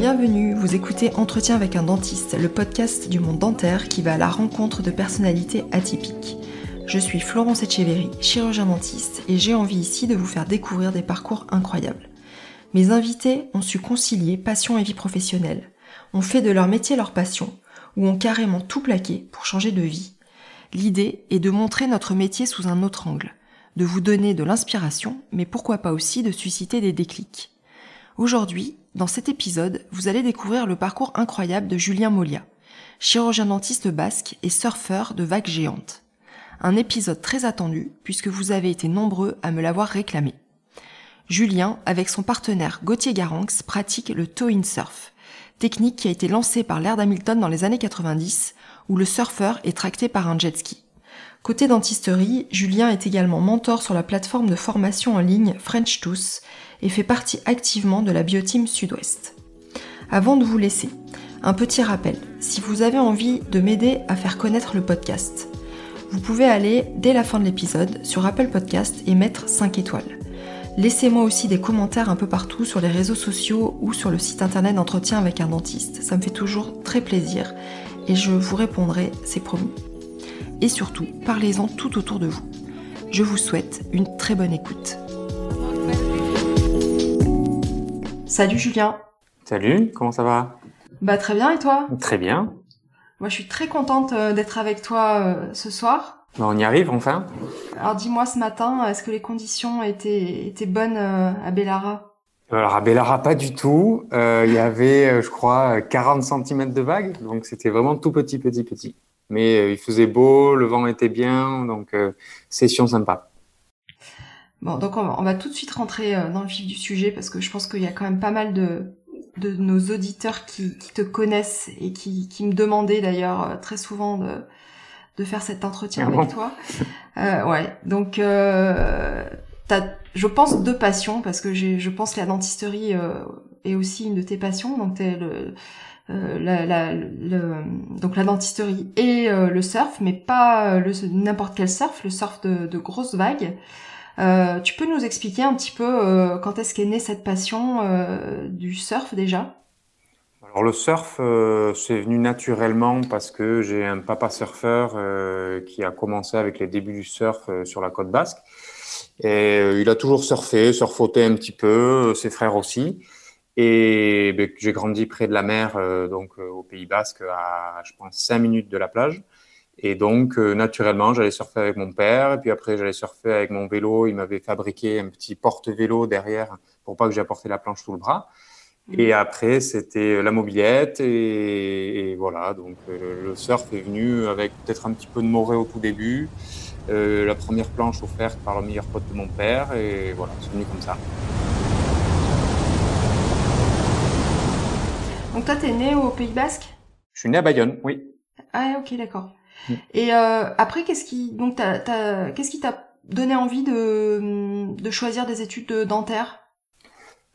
Bienvenue, vous écoutez Entretien avec un dentiste, le podcast du monde dentaire qui va à la rencontre de personnalités atypiques. Je suis Florence Etcheverry, chirurgien dentiste, et j'ai envie ici de vous faire découvrir des parcours incroyables. Mes invités ont su concilier passion et vie professionnelle, ont fait de leur métier leur passion, ou ont carrément tout plaqué pour changer de vie. L'idée est de montrer notre métier sous un autre angle, de vous donner de l'inspiration, mais pourquoi pas aussi de susciter des déclics. Aujourd'hui, dans cet épisode, vous allez découvrir le parcours incroyable de Julien Molia, chirurgien dentiste basque et surfeur de vagues géantes. Un épisode très attendu puisque vous avez été nombreux à me l'avoir réclamé. Julien, avec son partenaire Gauthier Garanx, pratique le toe-in surf, technique qui a été lancée par l'ère d'Hamilton dans les années 90, où le surfeur est tracté par un jet ski. Côté dentisterie, Julien est également mentor sur la plateforme de formation en ligne French Tooth et fait partie activement de la Bioteam Sud-Ouest. Avant de vous laisser, un petit rappel, si vous avez envie de m'aider à faire connaître le podcast, vous pouvez aller dès la fin de l'épisode sur Apple Podcast et mettre 5 étoiles. Laissez-moi aussi des commentaires un peu partout sur les réseaux sociaux ou sur le site internet d'entretien avec un dentiste. Ça me fait toujours très plaisir et je vous répondrai, c'est promis. Et surtout, parlez-en tout autour de vous. Je vous souhaite une très bonne écoute. Salut Julien. Salut, comment ça va? Bah très bien et toi? Très bien. Moi je suis très contente euh, d'être avec toi euh, ce soir. Bah, on y arrive enfin. Alors dis-moi ce matin, est-ce que les conditions étaient, étaient bonnes euh, à Bellara? Alors à Bellara pas du tout. Il y avait je crois 40 cm de vagues, donc c'était vraiment tout petit petit petit. Mais il faisait beau, le vent était bien, donc session sympa. Bon, donc on va, tout de suite rentrer euh, dans le vif du sujet parce que je pense qu'il y a quand même pas mal de, de nos auditeurs qui, qui te connaissent et qui, qui me demandaient d'ailleurs euh, très souvent de, de faire cet entretien Ah avec toi. Euh, ouais, donc euh, t'as, je pense, deux passions parce que j'ai, je pense que la dentisterie euh, est aussi une de tes passions. Donc t'es le, euh, la, la, le, donc la dentisterie et le surf, mais pas le n'importe quel surf, le surf de, de grosses vagues. Euh, tu peux nous expliquer un petit peu euh, quand est-ce qu'est née cette passion euh, du surf déjà? Alors le surf, c'est venu naturellement parce que j'ai un papa surfeur qui a commencé avec les débuts du surf sur la côte basque. Et il a toujours surfé, surfauté un petit peu, ses frères aussi. Et ben, j'ai grandi près de la mer, donc au Pays Basque, à je pense cinq minutes de la plage. Et donc, euh, naturellement, j'allais surfer avec mon père. Et puis après, j'allais surfer avec mon vélo. Il m'avait fabriqué un petit porte-vélo derrière pour pas que j'ai apporté la planche sous le bras. Et après, c'était la mobilette. Et, et voilà, donc euh, le surf est venu avec peut-être un petit peu de morée au tout début. Euh, la première planche offerte par le meilleur pote de mon père. Et voilà, c'est venu comme ça. Donc toi, t'es né au Pays Basque? Je suis né à Bayonne, oui. Ah ok, d'accord. Et euh, après, qu'est-ce qui donc qu'est-ce qui t'a donné envie de, de choisir des études de dentaire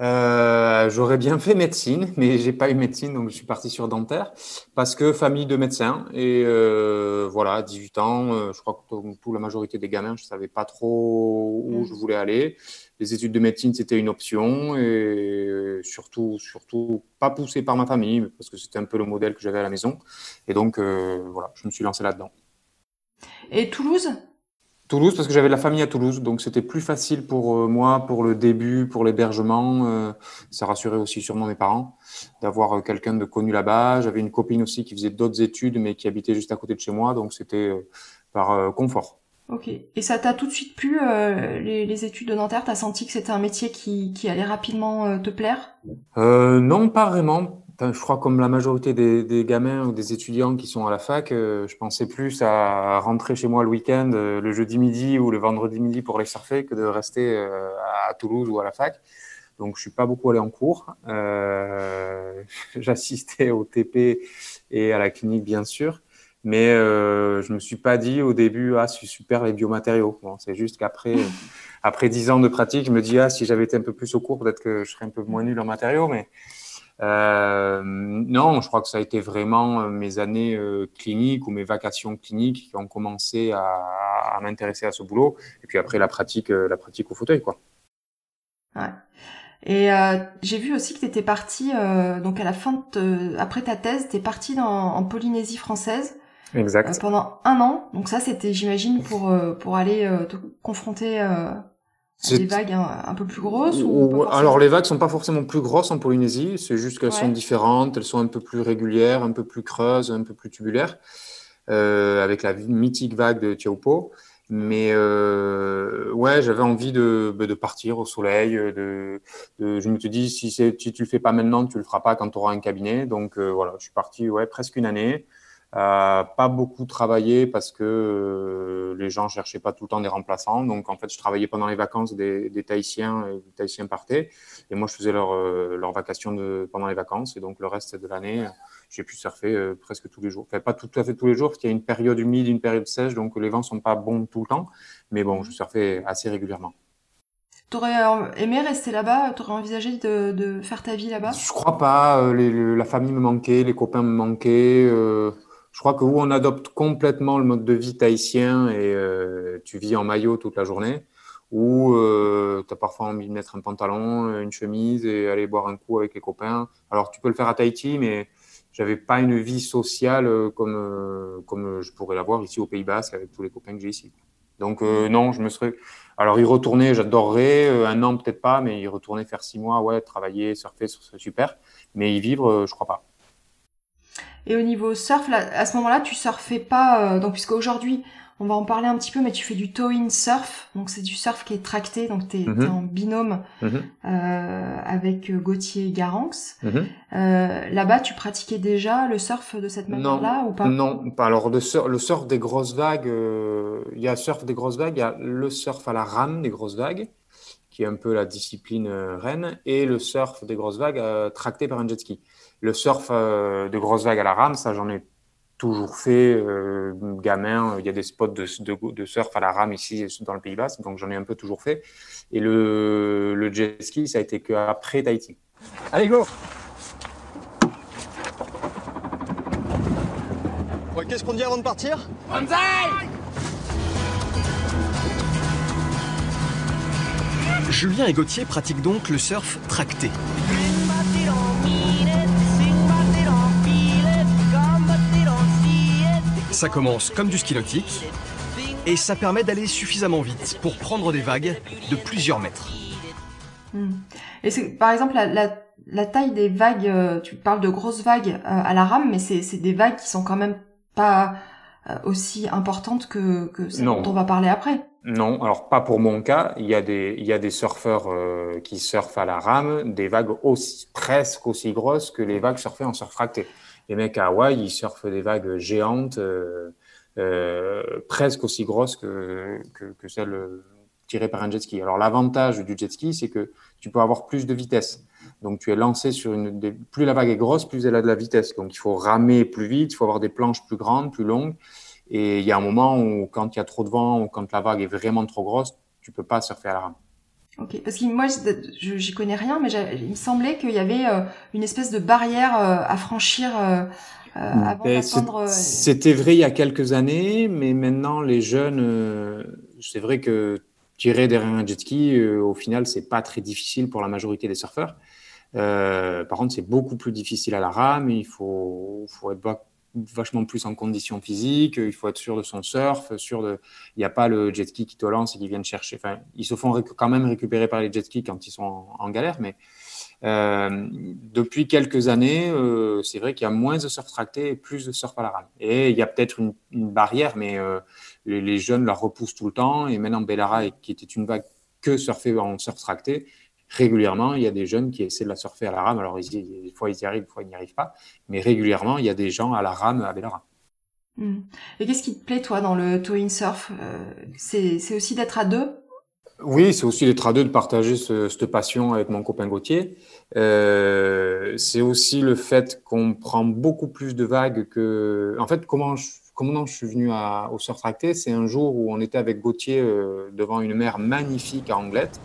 euh, J'aurais bien fait médecine, mais j'ai pas eu médecine, donc je suis parti sur dentaire parce que famille de médecins et euh, voilà, 18 ans, euh, je crois que comme pour la majorité des gamins, je savais pas trop où Mm. je voulais aller. Les études de médecine c'était une option et surtout surtout pas poussé par ma famille parce que c'était un peu le modèle que j'avais à la maison et donc euh, voilà, je me suis lancé là-dedans. Et Toulouse? Toulouse, parce que j'avais de la famille à Toulouse, donc c'était plus facile pour euh, moi, pour le début, pour l'hébergement. euh, ça rassurait aussi sûrement mes parents d'avoir euh, quelqu'un de connu là-bas. J'avais une copine aussi qui faisait d'autres études, mais qui habitait juste à côté de chez moi, donc c'était euh, par euh, confort. Ok. Et ça t'a tout de suite plu euh, les, les études de dentaire T'as senti que c'était un métier qui, qui allait rapidement euh, te plaire? Euh, non, pas vraiment. Je crois comme la majorité des, des gamins ou des étudiants qui sont à la fac, euh, je pensais plus à rentrer chez moi le week-end, euh, le jeudi midi ou le vendredi midi pour aller surfer que de rester à Toulouse ou à la fac. Donc, je suis pas beaucoup allé en cours. J'assistais au TP et à la clinique, bien sûr. Mais euh, je me suis pas dit au début, ah, c'est super les biomatériaux. Bon, c'est juste qu'après, après dix ans de pratique, je me dis, ah, si j'avais été un peu plus au cours, peut-être que je serais un peu moins nul en matériaux. Mais euh, non, je crois que ça a été vraiment euh, mes années euh, cliniques ou mes vacations cliniques qui ont commencé à, m'intéresser à ce boulot. Et puis après, la pratique, euh, la pratique au fauteuil, quoi. Ouais. Et euh, j'ai vu aussi que tu étais parti, euh, donc à la fin de, après ta thèse, tu es parti en Polynésie française. Exact. pendant un an. Donc ça, c'était, j'imagine, pour pour aller te confronter à des vagues un, peu plus grosses ou, Alors les vagues sont pas forcément plus grosses en Polynésie, c'est juste qu'elles sont différentes, elles sont un peu plus régulières, un peu plus creuses, un peu plus tubulaires, avec la mythique vague de Tiaupo. Mais euh, ouais, j'avais envie de, bah, de partir au soleil. De, de je me suis dit, si, si tu le fais pas maintenant, tu le feras pas quand tu auras un cabinet. Donc euh, voilà, je suis parti ouais, presque une année. Euh, pas beaucoup travaillé parce que euh, les gens cherchaient pas tout le temps des remplaçants. Donc en fait, je travaillais pendant les vacances des, des Tahitiens et les Tahitiens partaient. Et moi, je faisais leur, euh, leur vacation de, pendant les vacances. Et donc le reste de l'année, j'ai pu surfer presque tous les jours. Enfin, pas tout à fait tous les jours, parce qu'il y a une période humide, une période sèche, donc les vents sont pas bons tout le temps. Mais bon, je surfais assez régulièrement. T'aurais aimé rester là-bas? T'aurais envisagé de, de, faire ta vie là-bas? Je crois pas. la famille me manquait, les copains me manquaient. Euh, je crois que où on adopte complètement le mode de vie tahitien et euh, tu vis en maillot toute la journée, ou euh, tu as parfois envie de mettre un pantalon, une chemise et aller boire un coup avec les copains. Alors tu peux le faire à Tahiti, mais j'avais pas une vie sociale euh, comme, comme je pourrais l'avoir ici au Pays Basque avec tous les copains que j'ai ici. Donc non, je me serais. Alors y retourner, j'adorerais. un an peut-être pas, mais y retourner faire six mois, ouais, travailler, surfer, ce serait super. Mais y vivre, je crois pas. Et au niveau surf, là, à ce moment-là, tu surfais pas, euh, donc puisqu'aujourd'hui, on va en parler un petit peu, mais tu fais du tow-in surf, donc c'est du surf qui est tracté, donc tu es, mhm. en binôme mhm. euh, avec euh, Gauthier Garanx. Mhm. Euh, Là-bas, tu pratiquais déjà le surf de cette manière-là ou pas? Non, pas. Alors le surf, le surf des grosses vagues, euh, il y a surf des grosses vagues, il y a le surf à la rame des grosses vagues, qui est un peu la discipline reine, et le surf des grosses vagues tracté par un jet ski. Le surf euh, de grosses vagues à la rame, ça j'en ai toujours fait. Euh, gamin, il y a des spots de, de, surf à la rame ici dans le Pays Basque, donc j'en ai un peu toujours fait. Et le, le jet ski, ça a été qu'après Tahiti. Allez, go Qu'est-ce qu'on dit avant de partir? Julien et Gauthier pratiquent donc le surf tracté. Ça commence comme du ski nautique et ça permet d'aller suffisamment vite pour prendre des vagues de plusieurs mètres. Hmm. Et c'est par exemple la, taille des vagues, euh, tu parles de grosses vagues euh, à la rame, mais c'est des vagues qui sont quand même pas euh, aussi importantes que, que celles dont on va parler après. Non, alors pas pour mon cas. Il y a des, il y a des surfeurs qui surfent à la rame, des vagues aussi, presque aussi grosses que les vagues surfées en surf fracté les mecs à Hawaï, ils surfent des vagues géantes, euh, euh, presque aussi grosses que, que, celles euh, tirées par un jet ski. Alors l'avantage du jet ski, c'est que tu peux avoir plus de vitesse. Donc tu es lancé sur une. Plus la vague est grosse, plus elle a de la vitesse. Donc il faut ramer plus vite, il faut avoir des planches plus grandes, plus longues. Et il y a un moment où, quand il y a trop de vent ou quand la vague est vraiment trop grosse, tu peux pas surfer à la rame. Ok, parce que moi, j'y connais rien, mais il me semblait qu'il y avait euh, une espèce de barrière euh, à franchir euh, avant ben, d'atteindre. C'était vrai il y a quelques années, mais maintenant les jeunes, c'est vrai que tirer derrière un jet ski, au final, c'est pas très difficile pour la majorité des surfeurs. par contre, c'est beaucoup plus difficile à la rame. Il faut, faut être vachement plus en condition physique, il faut être sûr de son surf, sûr de, il n'y a pas le jet ski qui te lance et qui vient chercher. Enfin, ils se font quand même récupérer par les jet skis quand ils sont en, galère, mais euh, depuis quelques années, euh, c'est vrai qu'il y a moins de surf tracté et plus de surf à la rame. Et il y a peut-être une, barrière, mais euh, les, jeunes la repoussent tout le temps. Et maintenant, Bellara, qui était une vague que surfer en surf tracté, régulièrement, il y a des jeunes qui essaient de la surfer à la rame. Alors, des fois, ils y arrivent, des fois, ils n'y arrivent pas. Mais régulièrement, il y a des gens à la rame avec la rame. Hmm. Et qu'est-ce qui te plaît, toi, dans le towing surf? Euh, C'est aussi d'être à deux? Oui, c'est aussi d'être à deux, de partager cette passion avec mon copain Gauthier. Euh, c'est aussi le fait qu'on prend beaucoup plus de vagues que. En fait, comment je, comment je suis venu à, au surf tracté? C'est un jour où on était avec Gauthier euh, devant une mer magnifique à Anglette.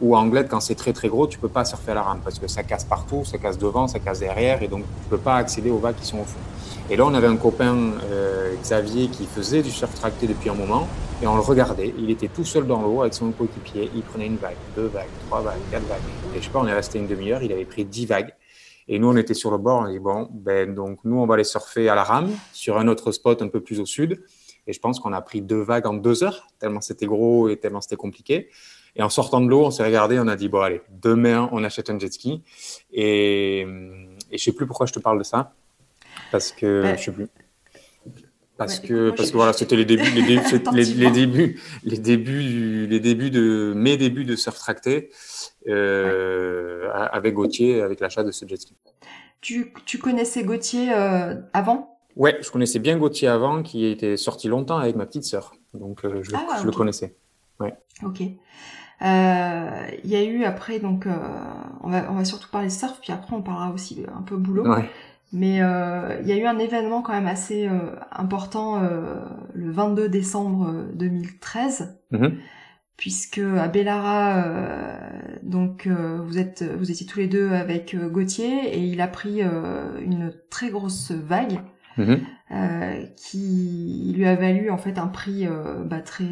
Ou à Anglette, quand c'est très très gros, tu peux pas surfer à la rame parce que ça casse partout, ça casse devant, ça casse derrière, et donc tu peux pas accéder aux vagues qui sont au fond. Et là, on avait un copain, euh, Xavier, qui faisait du surf tracté depuis un moment, et on le regardait. Il était tout seul dans l'eau avec son coéquipier. Il prenait une vague, deux vagues, trois vagues, quatre vagues. Et je sais pas, on est resté une demi-heure. Il avait pris dix vagues. Et nous, on était sur le bord. On a dit bon, ben donc nous, on va aller surfer à la rame sur un autre spot un peu plus au sud. Et je pense qu'on a pris deux vagues en deux heures, tellement c'était gros et tellement c'était compliqué. Et en sortant de l'eau, on s'est regardé, on a dit bon allez, demain, on achète un jet ski. Et, et je sais plus pourquoi je te parle de ça, parce que ben, je sais plus. Parce que, parce que voilà, c'était les débuts, les, débuts, les, débuts, les débuts, les débuts de mes débuts de surf tracté euh, avec Gauthier, avec l'achat de ce jet ski. Tu, tu connaissais Gauthier euh, avant? Ouais, je connaissais bien Gauthier avant, qui était sorti longtemps avec ma petite sœur, donc euh, je, ah, je le connaissais. Ouais. Ok. Il y a eu après donc on va on va surtout parler surf puis après on parlera aussi un peu boulot. Ouais. Mais euh, il y a eu un événement quand même assez euh, important euh, le 22 décembre 2013, mhm. puisque à Bellara, donc vous êtes, vous étiez tous les deux avec Gauthier et il a pris une très grosse vague. Mhm. qui lui a valu en fait un prix bah, très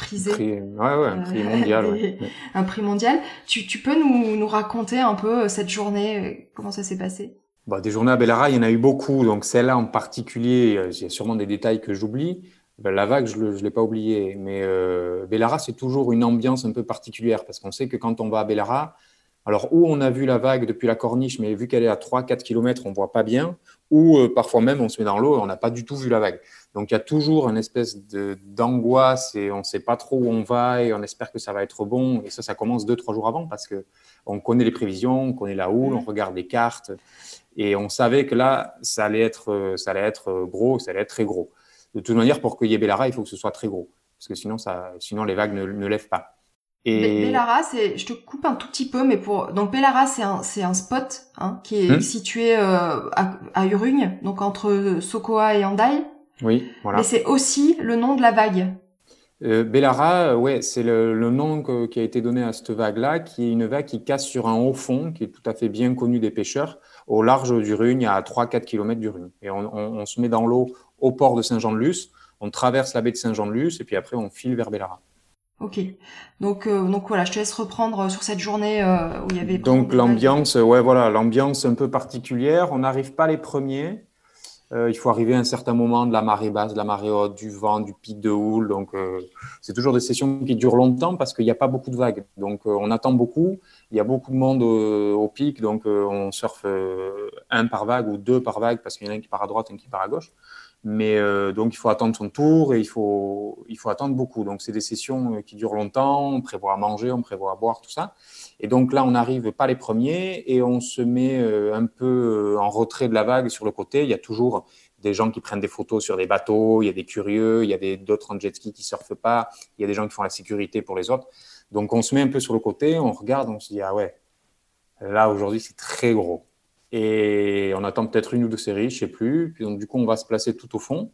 prisé. Prix, ouais, ouais, un prix mondial. ouais. Un prix mondial. Tu, tu peux nous, nous raconter un peu cette journée, comment ça s'est passé? Bah, des journées à Bellara, il y en a eu beaucoup. Donc celle-là en particulier, euh, il y a sûrement des détails que j'oublie. Ben, la vague, je ne l'ai pas oublié. Mais euh, Bellara, c'est toujours une ambiance un peu particulière parce qu'on sait que quand on va à Bellara, alors où on a vu la vague depuis la corniche, mais vu qu'elle est à 3-4 km, on ne voit pas bien, ou euh, parfois même on se met dans l'eau et on n'a pas du tout vu la vague. Donc il y a toujours une espèce d'angoisse et on ne sait pas trop où on va et on espère que ça va être bon. Et ça, ça commence 2-3 jours avant parce qu'on connaît les prévisions, on connaît la houle, on regarde les cartes. Et on savait que là, ça allait être, ça allait être gros, ça allait être très gros. De toute manière, pour qu'il y ait Bellara, il faut que ce soit très gros. Parce que sinon, ça, sinon les vagues ne, ne lèvent pas. Et... Bellara, c'est, je te coupe un tout petit peu, mais pour donc Bellara, c'est un, c'est un spot hein, qui est hmm. situé euh, à, à Urugne, donc entre Sokoa et Andai. Oui, voilà. Mais c'est aussi le nom de la vague. Euh, Bellara, ouais, c'est le, le nom qui a été donné à cette vague-là, qui est une vague qui casse sur un haut fond, qui est tout à fait bien connu des pêcheurs au large du Rugne, à 3-4 km du Rugne. Et on, se met dans l'eau au port de Saint-Jean-de-Luz, on traverse la baie de Saint-Jean-de-Luz et puis après on file vers Bellara. Ok. Donc, euh, donc voilà, je te laisse reprendre sur cette journée euh, où il y avait. Donc l'ambiance, ouais, voilà, l'ambiance un peu particulière. On n'arrive pas les premiers. Euh, il faut arriver à un certain moment de la marée basse, de la marée haute, du vent, du pic de houle. Donc, euh, c'est toujours des sessions qui durent longtemps parce qu'il n'y a pas beaucoup de vagues. Donc, euh, on attend beaucoup. Il y a beaucoup de monde au, pic. Donc, on surfe un par vague ou deux par vague parce qu'il y en a un qui part à droite et un qui part à gauche. Mais donc, il faut attendre son tour et il faut, il faut attendre beaucoup. Donc, c'est des sessions qui durent longtemps. On prévoit à manger, on prévoit à boire, tout ça. Et donc là, on n'arrive pas les premiers et on se met euh, un peu euh, en retrait de la vague sur le côté. Il y a toujours des gens qui prennent des photos sur des bateaux, il y a des curieux, il y a d'autres en jet ski qui surfent pas, il y a des gens qui font la sécurité pour les autres. Donc on se met un peu sur le côté, on regarde, on se dit ah ouais, là aujourd'hui c'est très gros. Et on attend peut-être une ou deux séries, je sais plus. Puis donc du coup on va se placer tout au fond.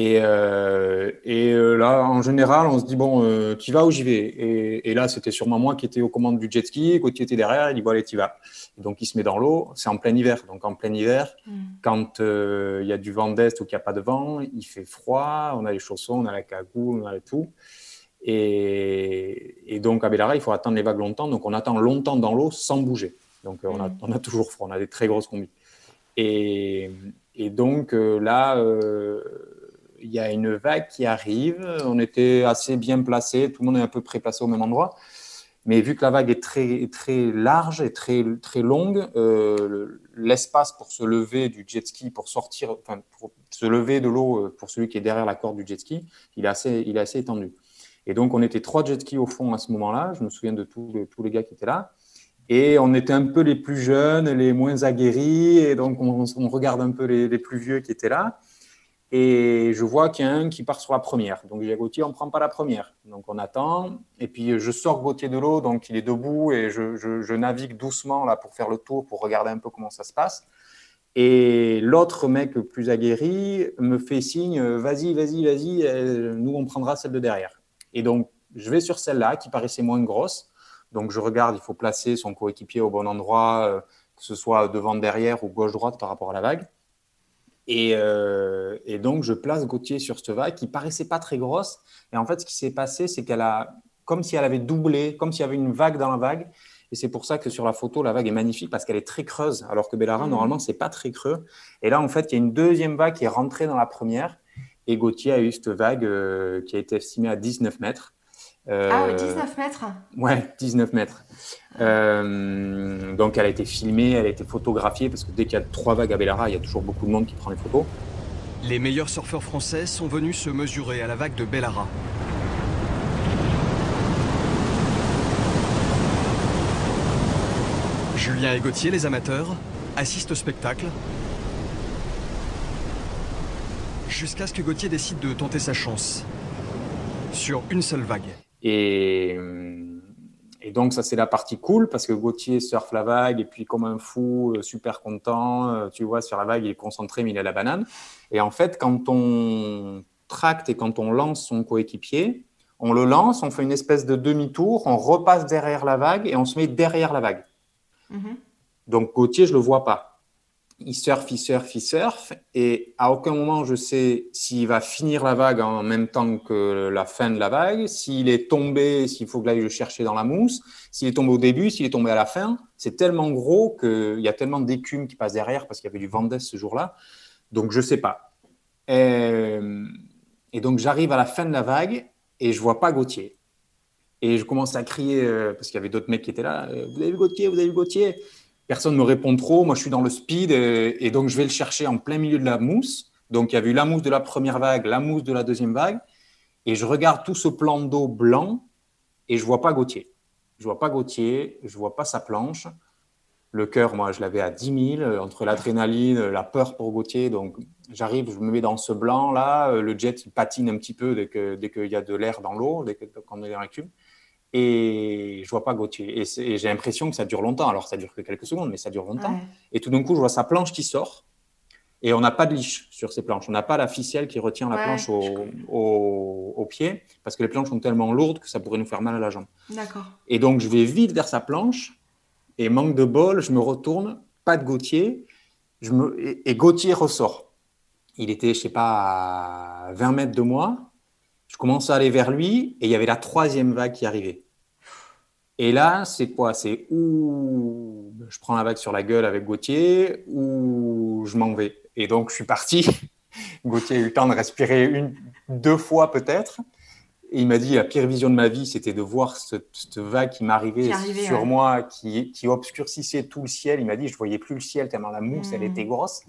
Et, euh, et euh, là, en général, on se dit, bon, euh, tu vas ou j'y vais? Et, et, là, c'était sûrement moi qui étais aux commandes du jet ski. Quand tu étais derrière, il dit, bon, allez, tu vas. donc, il se met dans l'eau. C'est en plein hiver. Donc, en plein hiver, mm. quand il y a du vent d'est ou qu'il n'y a pas de vent, il fait froid, on a les chaussons, on a la cagoule, on a tout. Et, et donc, à Bellara, il faut attendre les vagues longtemps. Donc, on attend longtemps dans l'eau sans bouger. Donc, on, a, mm. on, a, toujours froid. On a des très grosses combis. Et, et donc, là, il y a une vague qui arrive. On était assez bien placé, tout le monde est un peu près placé au même endroit. Mais vu que la vague est très, très large et très, très longue, euh, l'espace pour se lever du jet ski, pour sortir, enfin, pour se lever de l'eau euh, pour celui qui est derrière la corde du jet ski, il est assez, il est assez étendu. Et donc, on était trois jet skis au fond à ce moment-là. Je me souviens de tous les, tous les gars qui étaient là. Et on était un peu les plus jeunes, les moins aguerris. Et donc, on, regarde un peu les, plus vieux qui étaient là. Et je vois qu'il y a un qui part sur la première. Donc j'ai Gauthier, on ne prend pas la première. Donc on attend. Et puis je sors Gauthier de l'eau, donc il est debout et je, je, navigue doucement là pour faire le tour, pour regarder un peu comment ça se passe. Et l'autre mec plus aguerri me fait signe, vas-y, vas-y, vas-y, euh, nous on prendra celle de derrière. Et donc je vais sur celle-là qui paraissait moins grosse. Donc je regarde, il faut placer son coéquipier au bon endroit, euh, que ce soit devant, derrière ou gauche-droite par rapport à la vague. Et, euh, et, donc, je place Gauthier sur cette vague qui paraissait pas très grosse. Et en fait, ce qui s'est passé, c'est qu'elle a, comme si elle avait doublé, comme s'il y avait une vague dans la vague. Et c'est pour ça que sur la photo, la vague est magnifique parce qu'elle est très creuse, alors que Bellara, mmh. normalement, c'est pas très creux. Et là, en fait, il y a une deuxième vague qui est rentrée dans la première. Et Gauthier a eu cette vague euh, qui a été estimée à 19 mètres. Euh, ah oui, 19 mètres Ouais, 19 mètres. Euh, donc elle a été filmée, elle a été photographiée, parce que dès qu'il y a trois vagues à Bellara, il y a toujours beaucoup de monde qui prend les photos. Les meilleurs surfeurs français sont venus se mesurer à la vague de Bellara. Julien et Gauthier, les amateurs, assistent au spectacle jusqu'à ce que Gauthier décide de tenter sa chance sur une seule vague. Et, et donc, ça, c'est la partie cool parce que Gauthier surfe la vague et puis, comme un fou, euh, super content, euh, tu vois, sur la vague, il est concentré, mais il a la banane. Et en fait, quand on tracte et quand on lance son coéquipier, on le lance, on fait une espèce de demi-tour, on repasse derrière la vague et on se met derrière la vague. Mm-hmm. Donc, Gauthier, je ne le vois pas il surfe, il surfe, il surfe, et à aucun moment je sais s'il va finir la vague en même temps que la fin de la vague, s'il est tombé, s'il faut que j'aille le chercher dans la mousse, s'il est tombé au début, s'il est tombé à la fin. C'est tellement gros qu'il y a tellement d'écume qui passe derrière parce qu'il y avait du vent ce jour-là. Donc je sais pas. Et, et donc j'arrive à la fin de la vague et je vois pas Gauthier. Et je commence à crier euh, parce qu'il y avait d'autres mecs qui étaient là. Euh, vous avez vu Gauthier Vous avez vu Gauthier? Personne ne me répond trop. Moi, je suis dans le speed et, donc je vais le chercher en plein milieu de la mousse. Donc, il y a eu la mousse de la première vague, la mousse de la deuxième vague. Et je regarde tout ce plan d'eau blanc et je vois pas Gauthier. Je vois pas Gauthier, je vois pas sa planche. Le cœur, moi, je l'avais à 10 000 entre l'adrénaline, la peur pour Gauthier. Donc, j'arrive, je me mets dans ce blanc là. Le jet, il patine un petit peu dès qu'il dès y a de l'air dans l'eau, dès qu'on est dans la cube et je vois pas Gauthier. Et, j'ai l'impression que ça dure longtemps. Alors, ça dure que quelques secondes, mais ça dure longtemps. Et tout d'un coup, je vois sa planche qui sort. Et on n'a pas de liche sur ces planches. On n'a pas la ficelle qui retient la planche au, au, pied, parce que les planches sont tellement lourdes que ça pourrait nous faire mal à la jambe. D'accord. Et donc, je vais vite vers sa planche, et manque de bol, je me retourne, pas de Gauthier, je me, et, et Gauthier ressort. Il était, je sais pas, à 20 mètres de moi, commence à aller vers lui et il y avait la troisième vague qui arrivait. Et là, c'est quoi? C'est où je prends la vague sur la gueule avec Gauthier ou je m'en vais. Et donc, je suis parti. Gauthier a eu le temps de respirer une, deux fois peut-être. Et il m'a dit la pire vision de ma vie, c'était de voir cette, vague qui m'arrivait sur moi, qui, qui, obscurcissait tout le ciel. Il m'a dit, je voyais plus le ciel tellement la mousse, elle hmm. était grosse.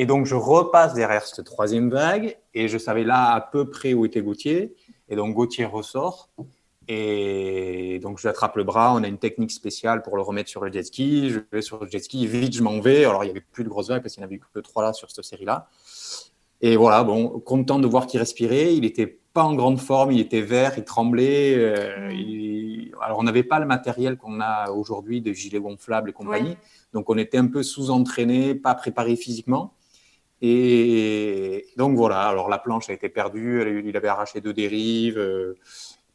Et donc, je repasse derrière cette troisième vague et je savais là à peu près où était Gauthier. Et donc, Gauthier ressort. Et donc, je attrape le bras. On a une technique spéciale pour le remettre sur le jet ski. Je vais sur le jet ski. Vite, je m'en vais. Alors, il n'y avait plus de grosses vagues parce qu'il n'y en avait que trois là sur cette série-là. Et voilà, bon, content de voir qu'il respirait. Il n'était pas en grande forme. Il était vert. Il tremblait. Euh, alors, on n'avait pas le matériel qu'on a aujourd'hui de gilets gonflables et compagnie. Donc, on était un peu sous-entraîné, pas préparé physiquement. Et donc voilà, alors la planche a été perdue, il avait arraché deux dérives. Euh,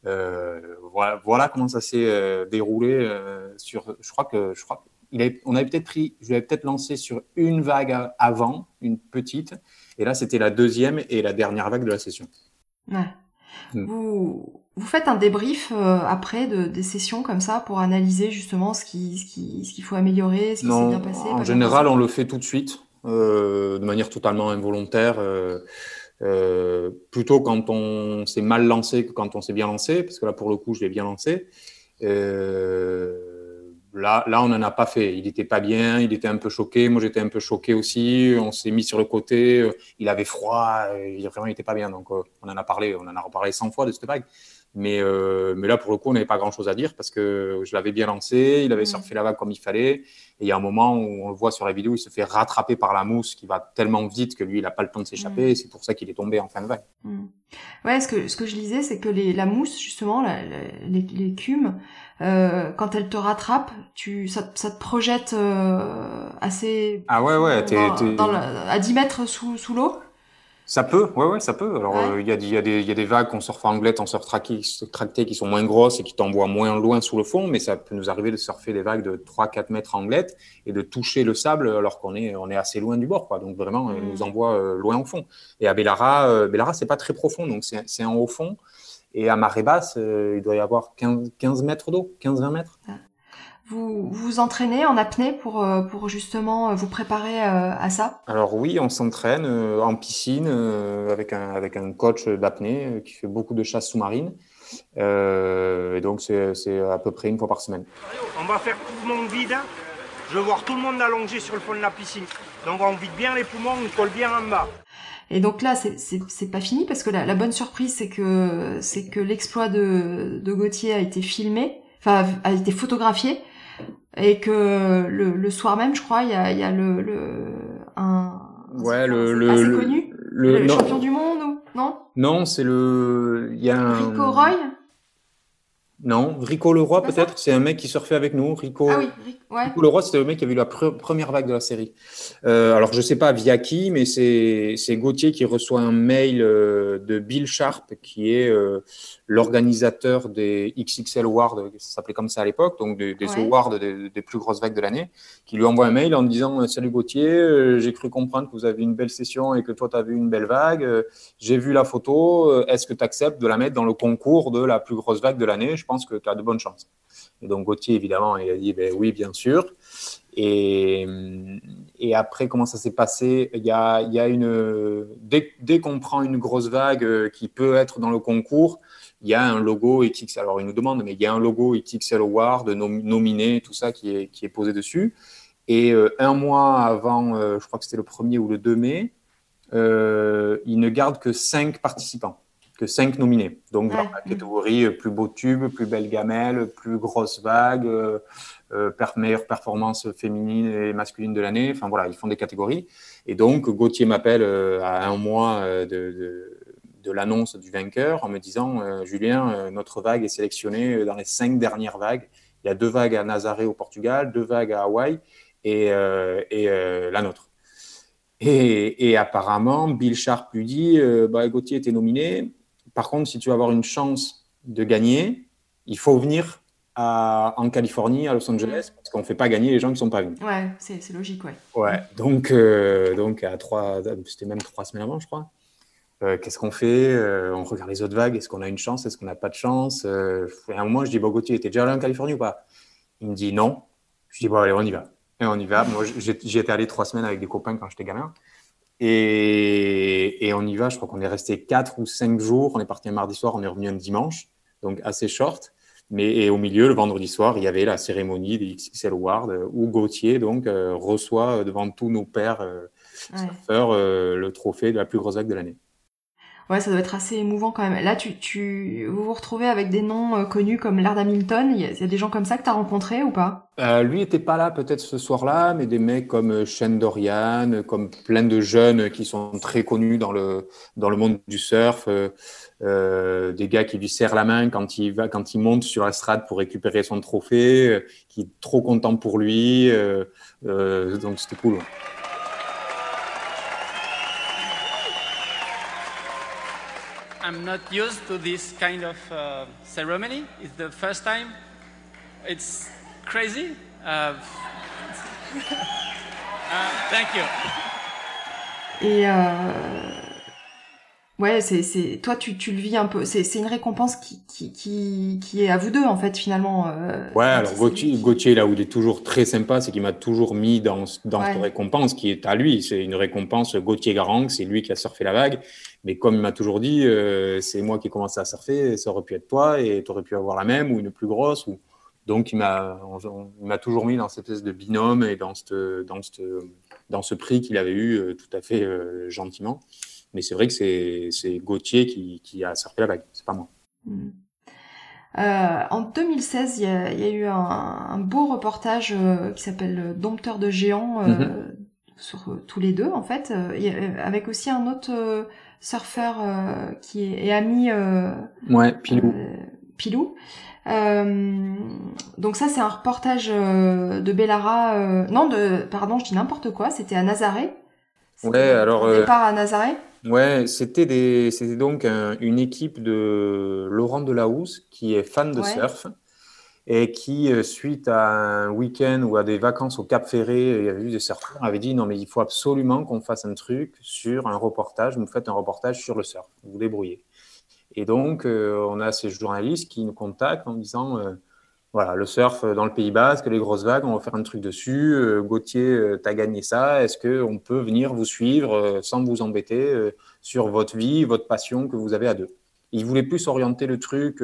euh, voilà, voilà, comment ça s'est euh, déroulé. sur, je crois que je crois il on avait peut-être pris, je l'avais peut-être lancé sur une vague avant, une petite, et là c'était la deuxième et la dernière vague de la session. Ouais. Mm. Vous, vous faites un débrief après de, des sessions comme ça pour analyser justement ce qui, ce qui, ce qu'il faut améliorer, ce qui s'est bien passé. En général, on le fait tout de suite. Euh, de manière totalement involontaire. Euh, euh, plutôt quand on s'est mal lancé que quand on s'est bien lancé, parce que là, pour le coup, je l'ai bien lancé. Là, là, on n'en a pas fait. Il n'était pas bien, il était un peu choqué. Moi, j'étais un peu choqué aussi. On s'est mis sur le côté. Il avait froid. Vraiment, il n'était pas bien. Donc, on en a parlé. On en a reparlé 100 fois de cette vague. Mais, euh, mais là, pour le coup, on n'avait pas grand-chose à dire parce que je l'avais bien lancé, il avait mm. surfé la vague comme il fallait. Et il y a un moment où on le voit sur la vidéo, il se fait rattraper par la mousse qui va tellement vite que lui, il n'a pas le temps de s'échapper. Mm. C'est pour ça qu'il est tombé en fin de vague. Mm. Ouais, ce que, ce que je lisais, c'est que les, la mousse, justement, la, l'écume, euh, quand elle te rattrape, tu, ça, ça te projette euh, assez... Ah ouais, ouais, à 10 mètres sous, sous l'eau? Ça peut, ouais, ouais, ça peut. Alors, euh, il y, a, y, a y, a, des vagues qu'on surfe en anglette, en surf tracté qui sont moins grosses et qui t'envoient moins loin sous le fond, mais ça peut nous arriver de surfer des vagues de 3-4 mètres en anglette et de toucher le sable alors qu'on est, on est assez loin du bord. Quoi. Donc, vraiment, mmh. nous envoie euh, loin au fond. Et à Bellara, euh, Bellara c'est pas très profond, donc c'est en haut fond. Et à marée basse, euh, il doit y avoir 15, 15 mètres d'eau, 15-20 mètres. Ah. Vous vous entraînez en apnée pour, euh, pour justement euh, vous préparer euh, à ça? Alors oui, on s'entraîne en piscine avec, un, avec un coach d'apnée qui fait beaucoup de chasse sous-marine. et donc c'est à peu près une fois par semaine. On va faire poumon vide. Hein. Je veux voir tout le monde allongé sur le fond de la piscine. Donc on vide bien les poumons, on colle bien en bas. Et donc là, c'est pas fini parce que la, la bonne surprise, c'est que c'est que l'exploit de, de Gauthier a été filmé, enfin a été photographié et que le, le, soir même, je crois, il y a, y a le, le un ouais le le connu. le, le champion du monde ou non? Non, c'est le il y a un Rico Roy? Non, Rico Leroy peut-être, c'est un mec qui surfait avec nous. Rico, ah oui, ouais. Rico Leroy, c'était le mec qui a vu la première vague de la série. Euh, alors je sais pas via qui, mais c'est Gauthier qui reçoit un mail euh, de Bill Sharp, qui est euh, l'organisateur des XXL Awards, ça s'appelait comme ça à l'époque, donc des, awards des, des, plus grosses vagues de l'année, qui lui envoie un mail en disant Salut Gauthier, j'ai cru comprendre que vous avez une belle session et que toi tu as vu une belle vague. J'ai vu la photo, est-ce que tu acceptes de la mettre dans le concours de la plus grosse vague de l'année? Je pense que tu as de bonnes chances. Et donc Gauthier, évidemment, il a dit ben, Oui, bien sûr. Et, après, comment ça s'est passé? Il y a, une, Dès, qu'on prend une grosse vague qui peut être dans le concours, il y a un logo XXL. Alors, il nous demande, mais il y a un logo XXL Award nominé, tout ça qui est, posé dessus. Et euh, un mois avant, euh, je crois que c'était le 1er ou le 2 mai, euh, il ne garde que 5 participants, que 5 nominés. Donc, dans la catégorie plus beau tube, plus belle gamelle, plus grosse vague, meilleure performance féminine et masculine de l'année. Enfin, voilà, ils font des catégories. Et donc, Gauthier m'appelle à un mois de de l'annonce du vainqueur en me disant euh, Julien, euh, notre vague est sélectionnée euh, dans les cinq dernières vagues. Il y a deux vagues à Nazaré au Portugal, deux vagues à Hawaï et, et la nôtre. Et, apparemment, Bill Sharp lui dit bah, Gauthier était nominé. Par contre, si tu veux avoir une chance de gagner, il faut venir à, en Californie, à Los Angeles, parce qu'on ne fait pas gagner les gens qui ne sont pas venus. Ouais, c'est logique, ouais. Ouais, donc, donc à trois, c'était même trois semaines avant, je crois. Euh, qu'est-ce qu'on fait? Euh, On regarde les autres vagues. Est-ce qu'on a une chance? Est-ce qu'on n'a pas de chance? Euh, À un moment, je dis Bon, Gauthier, t'es déjà allé en Californie ou pas? Il me dit non. Je dis Bon, allez, on y va. Et on y va. Moi, j'y étais allé trois semaines avec des copains quand j'étais gamin. Et, et, on y va. Je crois qu'on est resté quatre ou cinq jours. On est parti un mardi soir, on est revenu un dimanche. Donc, assez short. Mais et au milieu, le vendredi soir, il y avait la cérémonie des XXL Awards où Gauthier donc, reçoit devant tous nos pères surfeurs le trophée de la plus grosse vague de l'année. Ouais, ça doit être assez émouvant quand même. Là, tu, tu vous vous retrouvez avec des noms euh, connus comme Lard Hamilton. Il y, a, des gens comme ça que tu as rencontrés ou pas? Euh, Lui n'était pas là peut-être ce soir-là, mais des mecs comme euh, Shane Dorian, comme plein de jeunes qui sont très connus dans le dans le monde du surf. Euh, des gars qui lui serrent la main quand il va, quand il monte sur la strade pour récupérer son trophée, qui est trop content pour lui. donc c'était cool. I'm not used to this kind of uh, ceremony. It's the first time. It's crazy. Uh, uh, thank you. Euh, ouais, c'est, c'est, toi, tu, tu le vis un peu. C'est, c'est une récompense qui, qui, qui, qui est à vous deux, en fait, finalement. Euh, ouais, alors Gauthier, Gauthier, là où il est toujours très sympa, c'est qu'il m'a toujours mis dans, dans ouais. cette récompense qui est à lui. C'est une récompense Gauthier Garang, c'est lui qui a surfé la vague. Mais comme il m'a toujours dit, euh, c'est moi qui ai commencé à surfer, ça aurait pu être toi et tu aurais pu avoir la même ou une plus grosse. Ou... Donc il m'a, m'a toujours mis dans cette espèce de binôme et dans, cette, dans, cette, dans ce prix qu'il avait eu euh, tout à fait euh, gentiment. Mais c'est vrai que c'est, c'est Gauthier qui, qui, a surfé la vague, c'est pas moi. Mmh. Euh, en 2016, il y, a, y a eu un, un, beau reportage qui s'appelle Dompteur de géants mmh. sur tous les deux en fait, avec aussi un autre surfeur euh, qui est, ami euh, ouais Pilou euh, Pilou donc ça c'est un reportage de Bellara non de pardon je dis n'importe quoi c'était à Nazaré ouais alors départ à Nazaré Ouais, c'était des, c'était donc une équipe de Laurent Delahousse qui est fan de surf et qui, euh, suite à un week-end ou à des vacances au Cap Ferré, il y avait vu des surfeurs, avait dit non mais il faut absolument qu'on fasse un truc sur un reportage, vous faites un reportage sur le surf, vous vous débrouillez. Et donc, euh, on a ces journalistes qui nous contactent en disant euh, voilà, le surf dans le Pays Basque, les grosses vagues, on va faire un truc dessus. Euh, Gauthier, tu as gagné ça. Est-ce qu'on peut venir vous suivre sans vous embêter sur votre vie, votre passion que vous avez à deux? Il voulait plus orienter le truc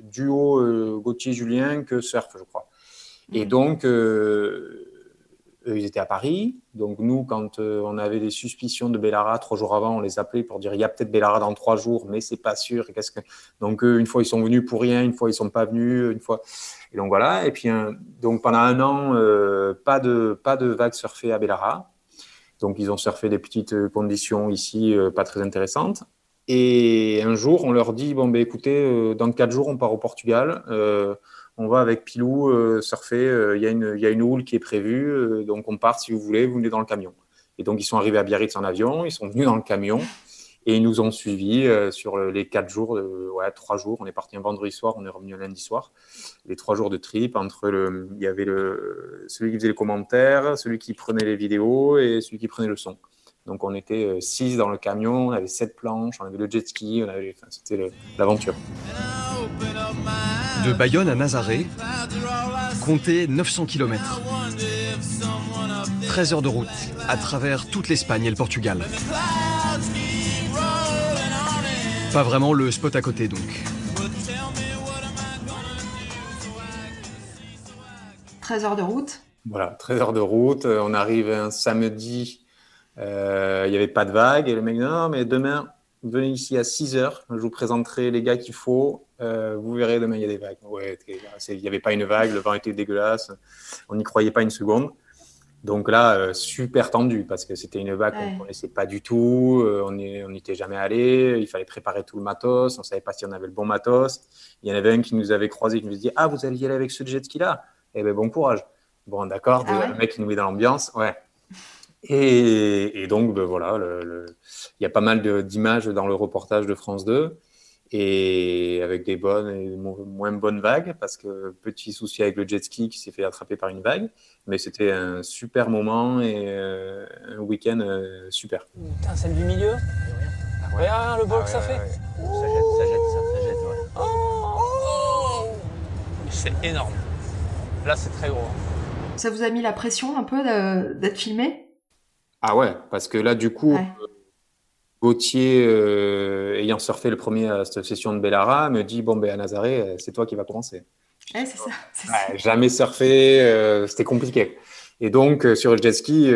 duo Gauthier-Julien que surf, je crois. Et donc, ils étaient à Paris. Donc, nous, quand euh, on avait des suspicions de Bellara, trois jours avant, on les appelait pour dire il y a peut-être Bellara dans trois jours, mais c'est pas sûr. Qu'est-ce que... Donc, une fois, ils sont venus pour rien, une fois, ils sont pas venus, une fois. Et donc, voilà. Et puis, donc, pendant un an, euh, pas, de, pas de vagues surfées à Bellara. Donc, ils ont surfé des petites conditions ici, euh, pas très intéressantes. Et un jour, on leur dit bon, ben, écoutez, dans quatre jours, on part au Portugal on va avec Pilou euh, surfer, euh, il y, y, a une houle qui est prévue, euh, donc on part si vous voulez, vous venez dans le camion. Et donc ils sont arrivés à Biarritz en avion, ils sont venus dans le camion et ils nous ont suivis sur les quatre jours, ouais, trois jours. On est parti un vendredi soir, on est revenu un lundi soir. Les trois jours de trip, entre le, il y avait le, celui qui faisait les commentaires, celui qui prenait les vidéos et celui qui prenait le son. Donc on était six dans le camion, on avait sept planches, on avait le jet ski, c'était l'aventure. De Bayonne à Nazaré, comptez 900 km. 13 heures de route à travers toute l'Espagne et le Portugal. Pas vraiment le spot à côté donc. 13 heures de route Voilà, 13 heures de route. On arrive un samedi, euh, il n'y avait pas de vague. Et le mec dit non, mais demain, venez ici à 6 heures. Je vous présenterai les gars qu'il faut. Euh, vous verrez, demain, il y a des vagues. Ouais, il n'y avait pas une vague, le vent était dégueulasse. On n'y croyait pas une seconde. Donc là, euh, super tendu parce que c'était une vague qu'on ne connaissait pas du tout. Euh, on n'y était jamais allé. Il fallait préparer tout le matos. On ne savait pas si on avait le bon matos. Il y en avait un qui nous avait croisé qui nous dit Ah, vous allez y aller avec ce jet ski-là? Eh bien, bon courage. Bon, d'accord. Ah le mec qui nous met dans l'ambiance. Ouais. Et, donc, ben, voilà, il y a pas mal d'images dans le reportage de France 2 et avec des bonnes et moins bonnes vagues parce que petit souci avec le jet ski qui s'est fait attraper par une vague mais c'était un super moment et euh, un week-end euh, super. Putain, celle du milieu. Regarde le bol que ça fait. ça jette ça jette ça, jette ouais. oh. C'est énorme. Là c'est très gros. Ça vous a mis la pression un peu d'être filmé? Ah ouais, parce que là, du coup, Gauthier, euh, ayant surfé le premier à cette session de Bellara, me dit Bon, ben à Nazaré, euh, c'est toi qui vas commencer. c'est ça. Jamais surfé, euh, c'était compliqué. Et donc, sur le jet ski,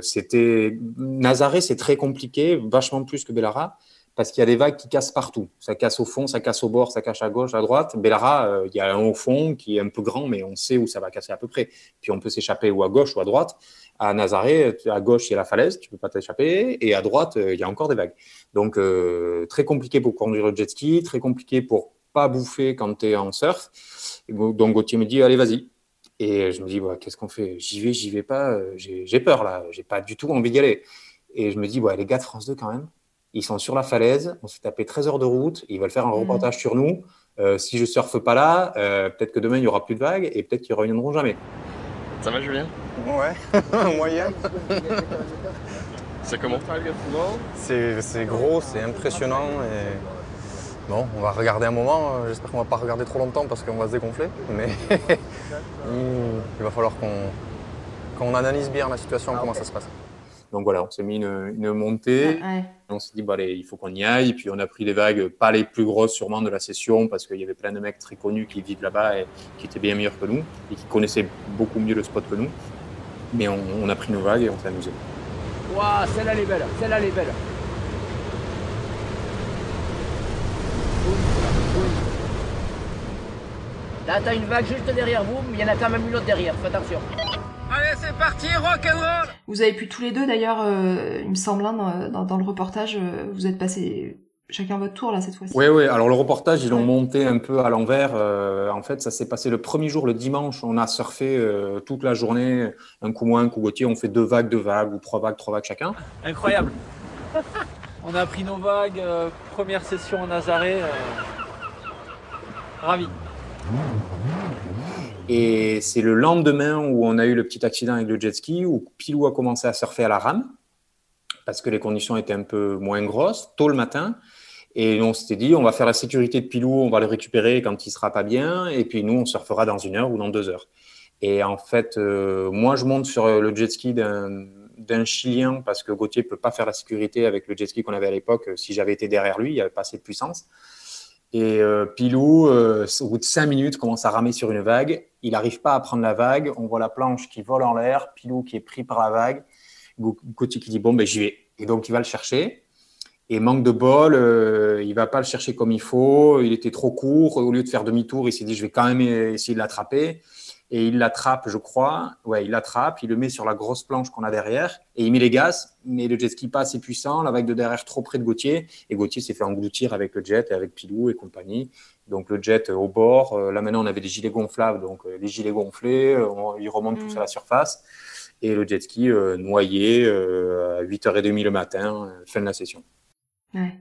c'était. Nazaré, c'est très compliqué, vachement plus que Bellara parce qu'il y a des vagues qui cassent partout. Ça casse au fond, ça casse au bord, ça casse à gauche, à droite. Bellara, il y a un au fond qui est un peu grand, mais on sait où ça va casser à peu près. Puis on peut s'échapper ou à gauche ou à droite. À Nazaré, à gauche, il y a la falaise, tu peux pas t'échapper, et à droite, il y a encore des vagues. Donc, euh, très compliqué pour conduire le jet ski, très compliqué pour pas bouffer quand tu es en surf. donc, Gauthier me dit, allez, vas-y. Et je me dis, qu'est-ce qu'on fait? J'y vais, j'y vais pas, j'ai peur là, j'ai pas du tout envie d'y aller. Et je me dis, les gars de France 2, quand même, ils sont sur la falaise, on s'est tapé 13 heures de route, ils veulent faire un mmh. reportage sur nous. Euh, si je surfe pas là, euh, peut-être que demain il y aura plus de vagues et peut-être qu'ils reviendront jamais. Ça va, Julien? Ouais, moyen. c'est comment? C'est gros, c'est impressionnant. Et... Bon, on va regarder un moment. J'espère qu'on va pas regarder trop longtemps parce qu'on va se dégonfler. Mais il va falloir qu'on analyse bien la situation, comment ça se passe. Donc voilà, on s'est mis une, montée. On s'est dit, bah, allez, il faut qu'on y aille. Puis on a pris les vagues, pas les plus grosses sûrement de la session, parce qu'il y avait plein de mecs très connus qui vivent là-bas et qui étaient bien meilleurs que nous et qui connaissaient beaucoup mieux le spot que nous. Mais on, a pris nos vagues et on s'est amusé. Waouh, celle-là, elle est belle. Celle-là, elle est belle. Là, t'as une vague juste derrière vous, mais il y en a quand même une autre derrière. Fais attention. Allez, c'est parti, rock'n'roll Vous avez pu tous les deux, d'ailleurs, euh, il me semble, hein, dans, le reportage, euh, vous êtes passés chacun votre tour là cette fois-ci. Oui, oui. Alors le reportage, ils l'ont monté un peu à l'envers. en fait, ça s'est passé le premier jour, le dimanche. On a surfé toute la journée, un coup moins, un coup Gauthier. On fait deux vagues, deux vagues, ou trois vagues, trois vagues chacun. Incroyable. on a pris nos vagues, première session en Nazaré. ravi. Et c'est le lendemain où on a eu le petit accident avec le jet ski, où Pilou a commencé à surfer à la rame, parce que les conditions étaient un peu moins grosses, tôt le matin. Et on s'était dit, on va faire la sécurité de Pilou, on va le récupérer quand il sera pas bien, et puis nous, on surfera dans une heure ou dans deux heures. Et en fait, euh, moi, je monte sur le jet ski d'un Chilien parce que Gauthier peut pas faire la sécurité avec le jet ski qu'on avait à l'époque. Si j'avais été derrière lui, il n'y avait pas assez de puissance. Et euh, Pilou, euh, au bout de cinq minutes, commence à ramer sur une vague. Il n'arrive pas à prendre la vague. On voit la planche qui vole en l'air. Pilou qui est pris par la vague. Gauthier qui dit Bon, ben, j'y vais. Et donc, il va le chercher. Et manque de bol, euh, il va pas le chercher comme il faut. Il était trop court. Au lieu de faire demi-tour, il s'est dit Je vais quand même essayer de l'attraper et il l'attrape, je crois. Ouais, il l'attrape, il le met sur la grosse planche qu'on a derrière et il met les gaz. Mais le jet ski pas assez puissant, la vague de derrière trop près de Gauthier et Gauthier s'est fait engloutir avec le jet et avec Pilou et compagnie. Donc le jet au bord. Euh, là maintenant on avait des gilets gonflables, donc euh, les gilets gonflés, euh, ils remontent tous mm. à la surface et le jet ski noyé à 8h30 le matin, fin de la session. Ouais.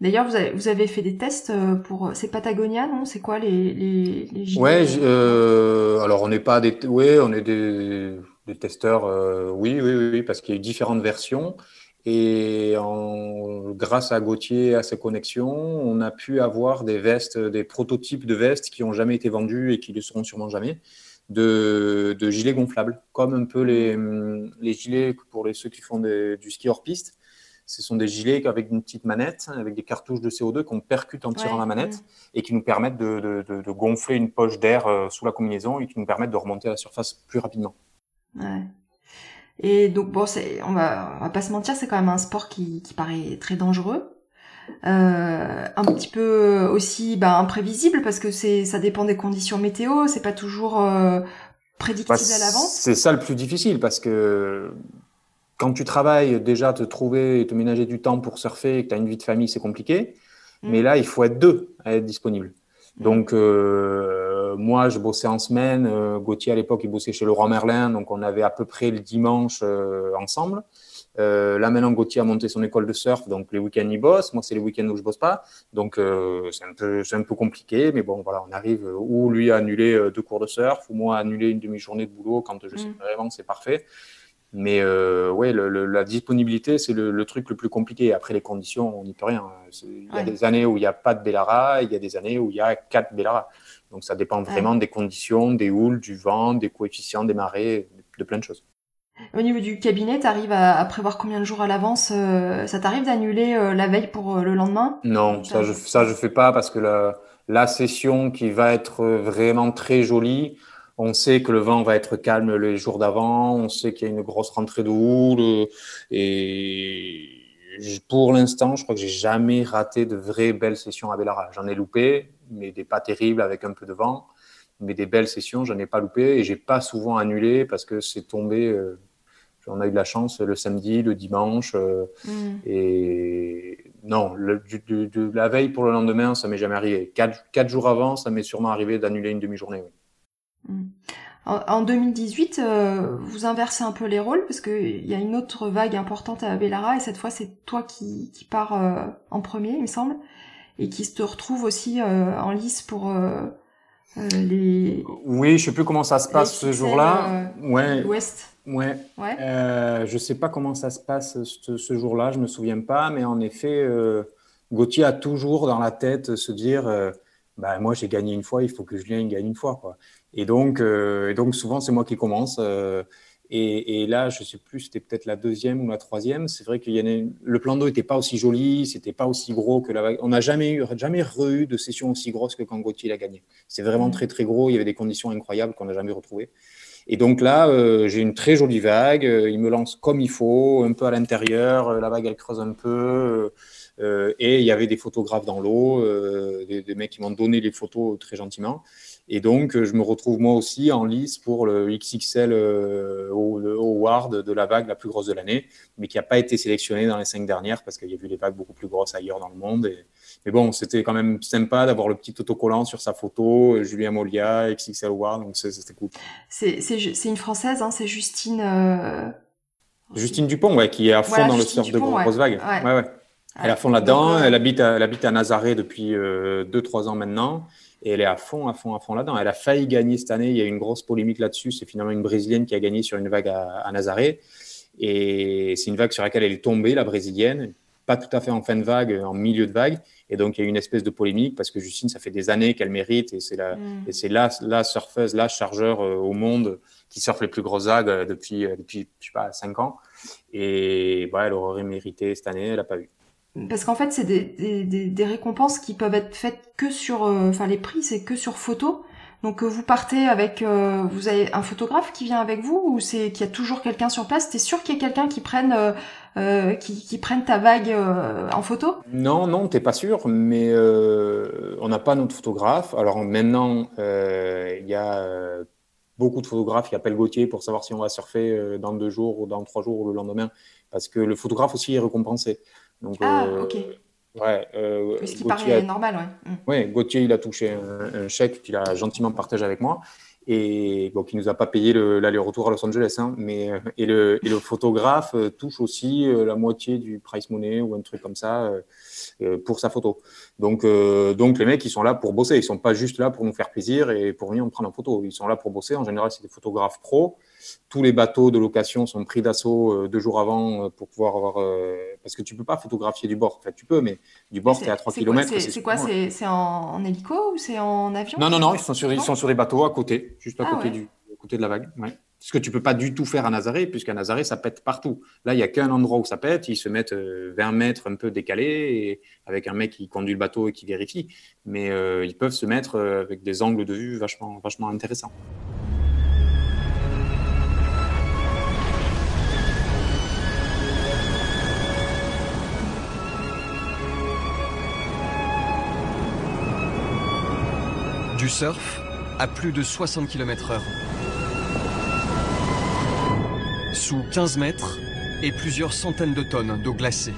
D'ailleurs, vous avez, vous avez fait des tests euh, pour. C'est Patagonia, non? C'est quoi les, les, les Ouais, euh, alors on n'est pas des. Oui, on est des, des testeurs, euh, oui, oui, oui, parce qu'il y a eu différentes versions. Et en, grâce à Gauthier et à ses connexions, on a pu avoir des vestes, des prototypes de vestes qui n'ont jamais été vendus et qui ne seront sûrement jamais, de, de, gilets gonflables, comme un peu les, les gilets pour les, ceux qui font du ski hors piste ce sont des gilets avec une petite manette, avec des cartouches de CO2 qu'on percute en tirant la manette et qui nous permettent de, gonfler une poche d'air euh, sous la combinaison et qui nous permettent de remonter à la surface plus rapidement. Ouais. Et donc, bon, on va, va pas se mentir, c'est quand même un sport qui, paraît très dangereux. Euh, un petit peu aussi bah, imprévisible parce que c'est ça dépend des conditions météo, c'est pas toujours euh, prédictible bah, à l'avance. C'est ça le plus difficile parce que quand tu travailles, déjà, te trouver et te ménager du temps pour surfer et que tu as une vie de famille, c'est compliqué. Mm. Mais là, il faut être deux à être disponible. Mm. Donc, euh, moi, je bossais en semaine. Euh, Gauthier, à l'époque, il bossait chez Laurent Merlin. Donc, on avait à peu près le dimanche euh, ensemble. là, maintenant, Gauthier a monté son école de surf. Donc, les week-ends, il bosse. Moi, c'est les week-ends où je bosse pas. Donc, c'est un, peu, un peu compliqué. Mais bon, voilà, on arrive ou lui a annulé deux cours de surf, ou moi a annulé une demi-journée de boulot quand je sais mm. vraiment c'est parfait. Mais euh, ouais, la disponibilité, c'est le, truc le plus compliqué. Après, les conditions, on n'y peut rien. Il y a des années où il n'y a pas de Bellara, il y a des années où il y a quatre Bellara. Donc, ça dépend vraiment des conditions, des houles, du vent, des coefficients, des marées, de plein de choses. Au niveau du cabinet, tu arrives à, prévoir combien de jours à l'avance euh, Ça t'arrive d'annuler euh, la veille pour le lendemain? Non, ça je, ça je fais pas parce que la, la session qui va être vraiment très jolie, on sait que le vent va être calme les jours d'avant, on sait qu'il y a une grosse rentrée de houle. Et pour l'instant, je crois que j'ai jamais raté de vraies belles sessions à Bellara. J'en ai loupé, mais des pas terribles avec un peu de vent. Mais des belles sessions, j'en ai pas loupé et j'ai pas souvent annulé parce que c'est tombé. Euh, on a eu de la chance le samedi, le dimanche. Euh, mm. Et non, de, la veille pour le lendemain, ça m'est jamais arrivé. Quatre, jours avant, ça m'est sûrement arrivé d'annuler une demi-journée. Oui. En 2018, euh, vous inversez un peu les rôles parce qu'il y a une autre vague importante à Bellara et cette fois c'est toi qui, qui pars euh, en premier, il me semble, et qui se retrouve aussi euh, en lice pour les. Oui, je sais plus comment ça se passe ce jour-là. ouais. L'Ouest. Ouais. ouais. je sais pas comment ça se passe ce, jour-là, je me souviens pas, mais en effet, Gauthier a toujours dans la tête se dire. bah, moi j'ai gagné une fois, il faut que Julien gagne une fois. Quoi. Et donc, euh, et donc souvent, c'est moi qui commence. Euh, et, et, là, je sais plus, c'était peut-être la deuxième ou la troisième. C'est vrai y en le plan d'eau n'était pas aussi joli, c'était pas aussi gros que la vague. On n'a jamais eu, jamais eu de session aussi grosse que quand Gauthier l'a gagné. C'est vraiment mmh. très très gros. Il y avait des conditions incroyables qu'on n'a jamais retrouvées. Et donc là, euh, j'ai une très jolie vague. il me lance comme il faut, un peu à l'intérieur. La vague, elle creuse un peu. Euh, et il y avait des photographes dans l'eau, euh, des, des, mecs qui m'ont donné les photos très gentiment. Et donc, je me retrouve moi aussi en lice pour le XXL euh, Award de la vague la plus grosse de l'année, mais qui n'a pas été sélectionné dans les cinq dernières parce qu'il y a eu des vagues beaucoup plus grosses ailleurs dans le monde. Et, mais bon, c'était quand même sympa d'avoir le petit autocollant sur sa photo, Julien Molia, XXL Award, donc c'était cool. C'est une Française, hein, c'est Justine. Euh... Justine Dupont, ouais, qui est à fond voilà, dans Justine le surf Dupont, de grosses ouais. vagues. Ouais. ouais, Elle est à fond là-dedans. Elle habite à, elle habite à Nazaré depuis 2-3 euh, ans maintenant. Et elle est à fond, à fond, à fond là-dedans. Elle a failli gagner cette année. Il y a eu une grosse polémique là-dessus. C'est finalement une Brésilienne qui a gagné sur une vague à, à Nazaré. Et c'est une vague sur laquelle elle est tombée, la Brésilienne. Pas tout à fait en fin de vague, en milieu de vague. Et donc, il y a eu une espèce de polémique parce que Justine, ça fait des années qu'elle mérite. Et c'est la, mm. et c'est la, la surfeuse, la chargeur euh, au monde qui surfe les plus grosses vagues euh, depuis, euh, depuis je sais pas, 5 ans. Et bah, elle aurait mérité cette année, elle n'a pas eu. Parce qu'en fait, c'est des, des, des, récompenses qui peuvent être faites que sur, euh, enfin les prix, c'est que sur photo. Donc vous partez avec, euh, vous avez un photographe qui vient avec vous ou c'est qu'il y a toujours quelqu'un sur place? T'es sûr qu'il y a quelqu'un qui prenne, euh, qui, qui, prenne ta vague en photo? Non, non, t'es pas sûr, mais on n'a pas notre photographe. Alors maintenant, il y a beaucoup de photographes qui appellent Gauthier pour savoir si on va surfer dans deux jours ou dans trois jours ou le lendemain, parce que le photographe aussi est récompensé. Donc, ah, euh, ok. Ouais, euh, Ce qui paraît normal, ouais. Mm. Ouais, Gauthier, il a touché un, chèque qu'il a gentiment partagé avec moi et bon, qui nous a pas payé l'aller-retour à Los Angeles, hein, mais euh, et le, et le photographe touche aussi la moitié du price money ou un truc comme ça pour sa photo. Donc, donc les mecs, ils sont là pour bosser, ils sont pas juste là pour nous faire plaisir et pour venir nous prendre en photo. Ils sont là pour bosser. En général, c'est des photographes pros tous les bateaux de location sont pris d'assaut euh, deux jours avant euh, pour pouvoir avoir. Euh, parce que tu peux pas photographier du bord. En fait, tu peux, mais du bord, tu es à 3 km. C'est quoi C'est en, hélico ou c'est en avion Non, non, non, ils sont, sur, ils sont sur des bateaux à côté, juste à, ah côté, du, côté de la vague. Ouais. Ce que tu peux pas du tout faire à Nazaré, puisqu'à Nazaré, ça pète partout. Là, il n'y a qu'un endroit où ça pète. Ils se mettent 20 mètres un peu décalés, et avec un mec qui conduit le bateau et qui vérifie. Mais ils peuvent se mettre avec des angles de vue vachement, vachement intéressants. Du surf à plus de 60 km heure. Sous 15 mètres et plusieurs centaines de tonnes d'eau glacée.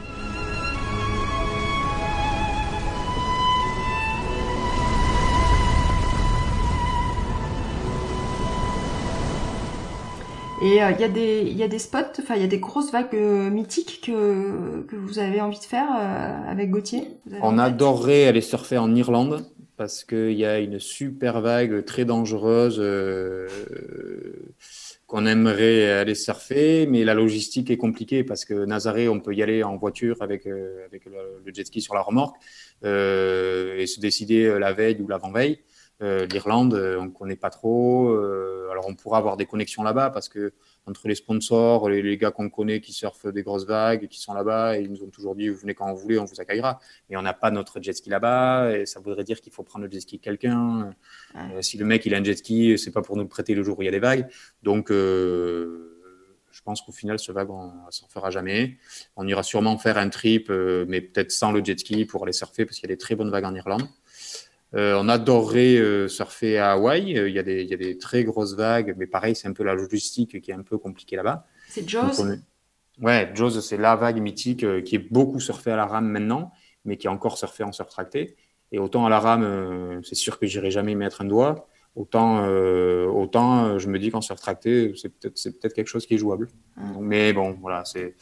Et il euh, y, a des, y a des spots, enfin il y a des grosses vagues euh, mythiques que, que vous avez envie de faire euh, avec Gauthier? On adorerait aller surfer en Irlande parce qu'il y a une super vague très dangereuse euh, qu'on aimerait aller surfer, mais la logistique est compliquée parce que Nazaré, on peut y aller en voiture avec, euh, avec le, jet ski sur la remorque euh, et se décider la veille ou l'avant-veille. L'Irlande, on ne connaît pas trop. alors on pourra avoir des connexions là-bas parce que entre les sponsors, les, gars qu'on connaît qui surfent des grosses vagues, qui sont là-bas, ils nous ont toujours dit, vous venez quand vous voulez, on vous accueillera. Mais on n'a pas notre jet ski là-bas, et ça voudrait dire qu'il faut prendre le jet ski de quelqu'un. Euh, si le mec, il a un jet ski, c'est pas pour nous le prêter le jour où il y a des vagues. Donc, euh, je pense qu'au final, ce vague, on ne s'en fera jamais. On ira sûrement faire un trip, euh, mais peut-être sans le jet ski pour aller surfer, parce qu'il y a des très bonnes vagues en Irlande. Euh, on adorerait euh, surfer à Hawaï. Euh, il y, a des, il y, a des, très grosses vagues, mais pareil, c'est un peu la logistique qui est un peu compliquée là-bas. C'est Jaws Ouais, Jaws, c'est la vague mythique qui est beaucoup surfée à la rame maintenant, mais qui est encore surfée en surf tracté. Et autant à la rame, c'est sûr que j'irai jamais y mettre un doigt. Autant, autant je me dis qu'en surf tracté, c'est peut-être peut quelque chose qui est jouable. mais bon, voilà, c'est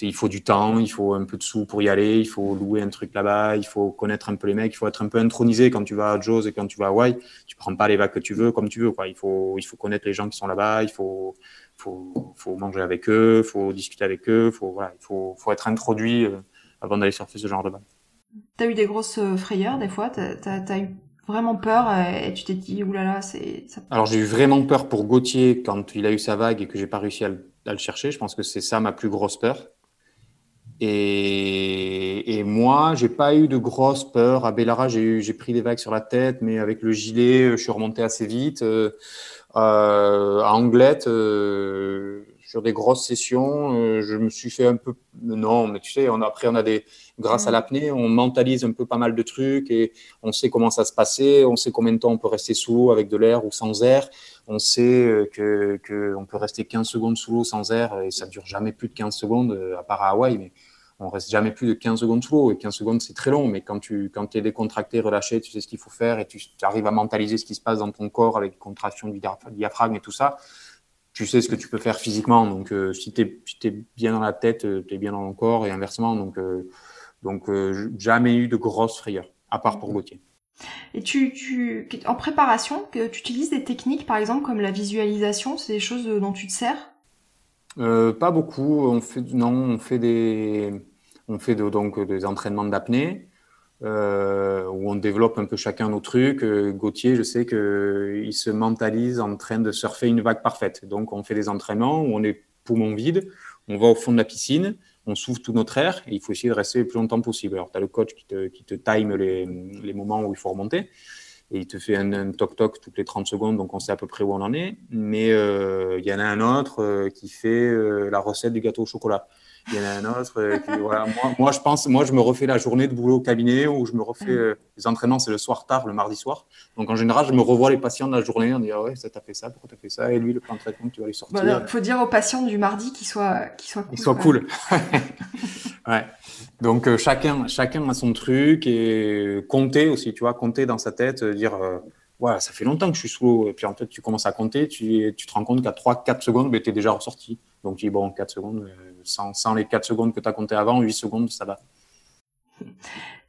il faut du temps, il faut un peu de sous pour y aller, il faut louer un truc là-bas, il faut connaître un peu les mecs, il faut être un peu intronisé quand tu vas à Jaws et quand tu vas à Hawaï. Tu prends pas les vagues que tu veux comme tu veux. Quoi. Il, faut, il faut connaître les gens qui sont là-bas, il faut, faut, faut, manger avec eux, il faut discuter avec eux, faut, voilà, il faut, faut être introduit euh, avant d'aller surfer ce genre de vagues. Tu as eu des grosses euh, frayeurs des fois? Tu as, eu vraiment peur euh, et tu t'es dit, oulala, c'est. Ça... Alors j'ai eu vraiment peur pour Gauthier quand il a eu sa vague et que j'ai pas réussi à le chercher. Je pense que c'est ça ma plus grosse peur. Et, et, moi, j'ai pas eu de grosse peur. À Bellara, j'ai pris des vagues sur la tête, mais avec le gilet, je suis remonté assez vite. Euh, euh à Anglette, euh, sur des grosses sessions, euh, je me suis fait un peu. Non, mais tu sais, on, après, on a des. Grâce à Mm. l'apnée, on mentalise un peu pas mal de trucs et on sait comment ça se passait, on sait combien de temps on peut rester sous l'eau avec de l'air ou sans air. On sait euh, que, que on peut rester 15 secondes sous l'eau sans air et ça dure jamais plus de 15 secondes, euh, à part à Hawaï, mais on reste jamais plus de 15 secondes sous l'eau. Et 15 secondes, c'est très long, mais quand tu quand es décontracté, relâché, tu sais ce qu'il faut faire et tu, tu arrives à mentaliser ce qui se passe dans ton corps avec contraction du dia- diaphragme et tout ça tu sais ce que tu peux faire physiquement. Donc, euh, si tu es, si bien dans la tête, tu es bien dans le corps et inversement. Donc, euh, donc euh, jamais eu de grosses frayeurs, à part pour Gauthier. Et tu, tu, en préparation, tu utilises des techniques, par exemple, comme la visualisation, c'est des choses dont tu te sers? Euh, pas beaucoup. On fait, non, on fait des, on fait donc des entraînements d'apnée euh, où on développe un peu chacun nos trucs. Euh, Gauthier, je sais qu'il se mentalise en train de surfer une vague parfaite. Donc, on fait des entraînements où on est poumon vide, on va au fond de la piscine, on souffle tout notre air et il faut essayer de rester le plus longtemps possible. Alors, tu as le coach qui te, qui te time les, les moments où il faut remonter et il te fait un, toc-toc toutes les 30 secondes, donc on sait à peu près où on en est. Mais euh, il y en a un autre euh, qui fait euh, la recette du gâteau au chocolat. Il y en a un autre euh, qui, voilà, moi, moi, je pense, moi, je me refais la journée de boulot au cabinet ou je me refais euh, les entraînements, c'est le soir tard, le mardi soir. Donc en général, je me revois les patients de la journée, on dit ah ouais, ça t'a fait ça, pourquoi t'as fait ça, et lui le plan de traitement, tu vas lui sortir. Il faut dire aux patients du mardi qu'ils soient, qu'ils soient cool. Il soit quoi. cool. ouais. Donc euh, chacun, chacun a son truc et compter aussi, tu vois, compter dans sa tête, euh, dire euh, ouais, ça fait longtemps que je suis sous l'eau. Et puis en fait, tu commences à compter, tu, tu te rends compte qu'à 3-4 secondes, ben, tu es déjà ressorti. Donc tu dis bon, 4 secondes, euh, sans, sans les 4 secondes que tu as compté avant, 8 secondes, ça va.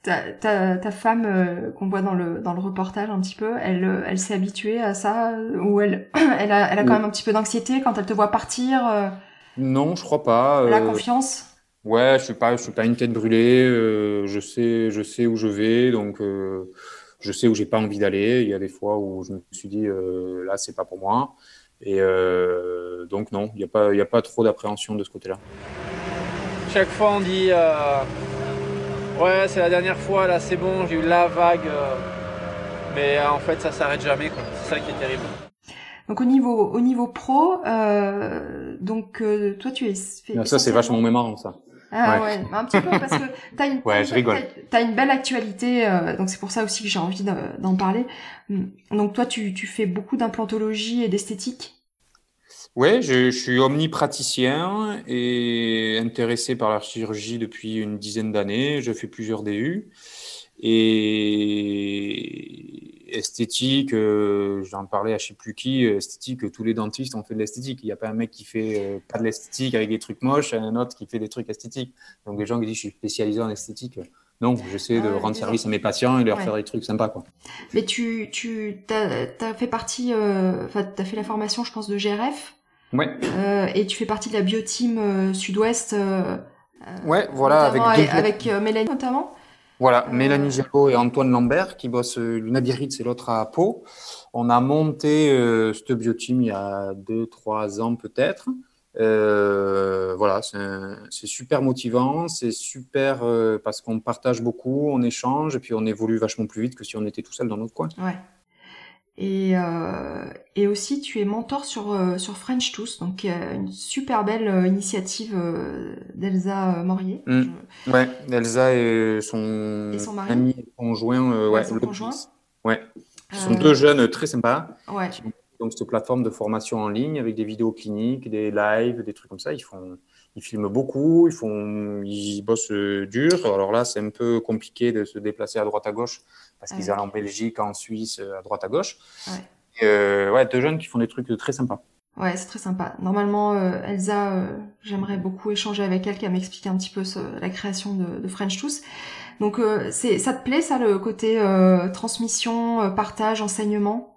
Ta, ta, ta femme euh, qu'on voit dans le, dans le reportage un petit peu, elle, euh, elle s'est habituée à ça euh, Ou elle, elle, a, elle a quand Oui. même un petit peu d'anxiété quand elle te voit partir euh, Non, je crois pas. Elle a euh, confiance? Ouais, je suis pas, je suis pas une tête brûlée. je sais, je sais où je vais, donc je sais où j'ai pas envie d'aller. Il y a des fois où je me suis dit euh, là, c'est pas pour moi. Et euh, donc non, il y a pas, y a pas trop d'appréhension de ce côté-là. Chaque fois on dit euh, ouais c'est la dernière fois là c'est bon j'ai eu la vague euh, mais en fait ça s'arrête jamais quoi. C'est ça qui est terrible. Donc au niveau, au niveau pro, euh, donc euh, toi tu es... fait ça, c'est vachement marrant ça. Ah Ouais. ouais, un petit peu parce que t'as une, Ouais, je rigole. t'as- t'as une belle actualité, euh, donc c'est pour ça aussi que j'ai envie d'en parler. Hum, Donc toi tu, tu fais beaucoup d'implantologie et d'esthétique? Ouais, je, je suis omnipraticien et intéressé par la chirurgie depuis une dizaine d'années. Je fais plusieurs DU. Et esthétique, euh, j'en parlais à je sais plus qui, euh, esthétique, tous les dentistes ont fait de l'esthétique. Il n'y a pas un mec qui fait euh, pas de l'esthétique avec des trucs moches un autre qui fait des trucs esthétiques. Donc les gens qui disent je suis spécialisé en esthétique. Non, j'essaie de Ah ouais, rendre service à mes patients et de leur Ouais. faire des trucs sympas. Quoi. Mais tu, tu, t'as, t'as fait partie, euh, enfin t'as fait la formation, je pense, de GRF, Ouais, euh, et tu fais partie de la bioteam euh, Sud-Ouest. euh, ouais voilà, avec avec, avec, euh, Mélanie notamment. Voilà, Mélanie Giaco et Antoine Lambert qui bossent euh, l'une à Biarritz et l'autre à Pau. On a monté euh, cette bioteam il y a deux, trois ans peut-être. Euh, voilà, c'est super motivant, c'est super euh, parce qu'on partage beaucoup, on échange et puis on évolue vachement plus vite que si on était tout seul dans notre coin. Ouais. Et, euh, et aussi, tu es mentor sur, euh, sur French Tooth, donc une super belle euh, initiative d'Elsa Morier. Mm. Je- Ouais, Elsa et son, Et son mari. ami et conjoint, euh, Ouais, son conjoint. ouais, sont deux jeunes très sympas. Ouais. qui ont donc cette plateforme de formation en ligne avec des vidéos cliniques, des lives, des trucs comme ça. Ils font, ils filment beaucoup, ils font, ils bossent euh, dur. Alors là, c'est un peu compliqué de se déplacer à droite à gauche parce qu'ils allent en Belgique, en Suisse, euh, à droite à gauche. Ouais. Euh, ouais, deux jeunes qui font des trucs très sympas. Ouais, c'est très sympa. Normalement, euh, Elsa, euh, j'aimerais beaucoup échanger avec elle, qu'elle m'explique un petit peu ce- la création de, de French Tooth. Donc, euh, c'est, ça te plaît, ça, le côté euh, transmission, euh, partage, enseignement?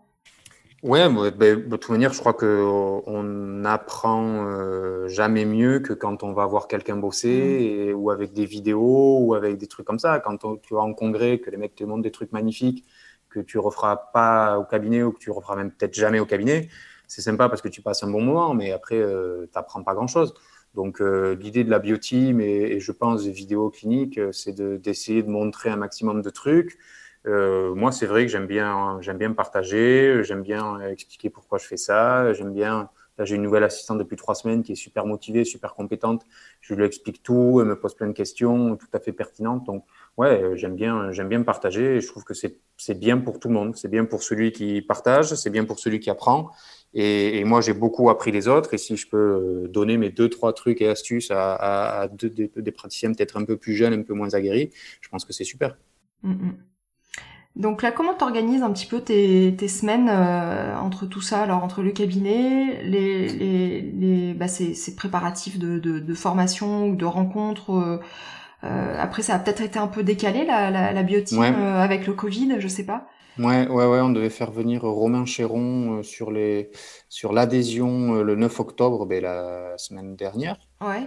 Bah, ben, de toute manière, je crois que euh, on apprend euh, jamais mieux que quand on va voir quelqu'un bosser et- ou avec des vidéos ou avec des trucs comme ça. Quand on- tu vas en congrès, que les mecs te montrent des trucs magnifiques que tu referas pas au cabinet ou que tu referas même peut-être jamais au cabinet, c'est sympa parce que tu passes un bon moment, mais après, euh, tu n'apprends pas grand-chose. Donc, euh, l'idée de la bioteam et, et je pense des vidéos cliniques, euh, c'est de- d'essayer de montrer un maximum de trucs. Euh, moi, c'est vrai que j'aime bien, j'aime bien partager, j'aime bien expliquer pourquoi je fais ça, j'aime bien Là, j'ai une nouvelle assistante depuis trois semaines qui est super motivée, super compétente. Je lui explique tout, elle me pose plein de questions, tout à fait pertinentes. Donc, ouais, j'aime bien, j'aime bien partager. Et je trouve que c'est, bien pour tout le monde. C'est bien pour celui qui partage, c'est bien pour celui qui apprend. Et, moi, j'ai beaucoup appris les autres. Et si je peux euh, donner mes deux, trois trucs et astuces à, des, praticiens peut-être un peu plus jeunes, un peu moins aguerris, je pense que c'est super. Mm-hmm. Donc là, comment t'organises un petit peu tes, tes semaines euh, entre tout ça, alors entre le cabinet, les, les, les bah, ces, ces, préparatifs de, de, de, formation ou de rencontres euh, euh, Après, ça a peut-être été un peu décalé la, la, la bioteam Ouais. euh, avec le Covid, je sais pas. Ouais, ouais, ouais, on devait faire venir Romain Chéron sur les, sur l'adhésion le 9 octobre, ben, la semaine dernière. Ouais.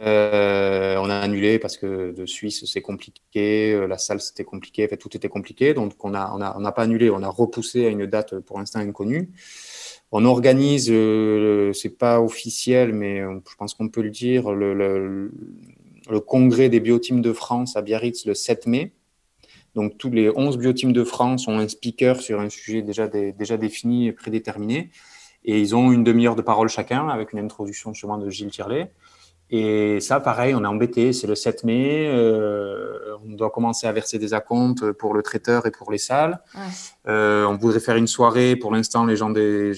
Euh, on a annulé parce que de Suisse c'est compliqué, euh, la salle c'était compliqué, fait, tout était compliqué, donc on a on a n'a pas annulé, on a repoussé à une date pour l'instant inconnue. On organise, euh, c'est pas officiel, mais euh, je pense qu'on peut le dire, le, congrès des bioteams de France à Biarritz le 7 mai. Donc tous les 11 bioteams de France ont un speaker sur un sujet déjà, déjà défini et prédéterminé. Et ils ont une demi-heure de parole chacun avec une introduction sûrement de Gilles Tirlet. Et ça, pareil, on est embêté. C'est le 7 mai. Euh, on doit commencer à verser des acomptes pour le traiteur et pour les salles. Ouais. Euh, on voudrait faire une soirée. Pour l'instant, les gens des,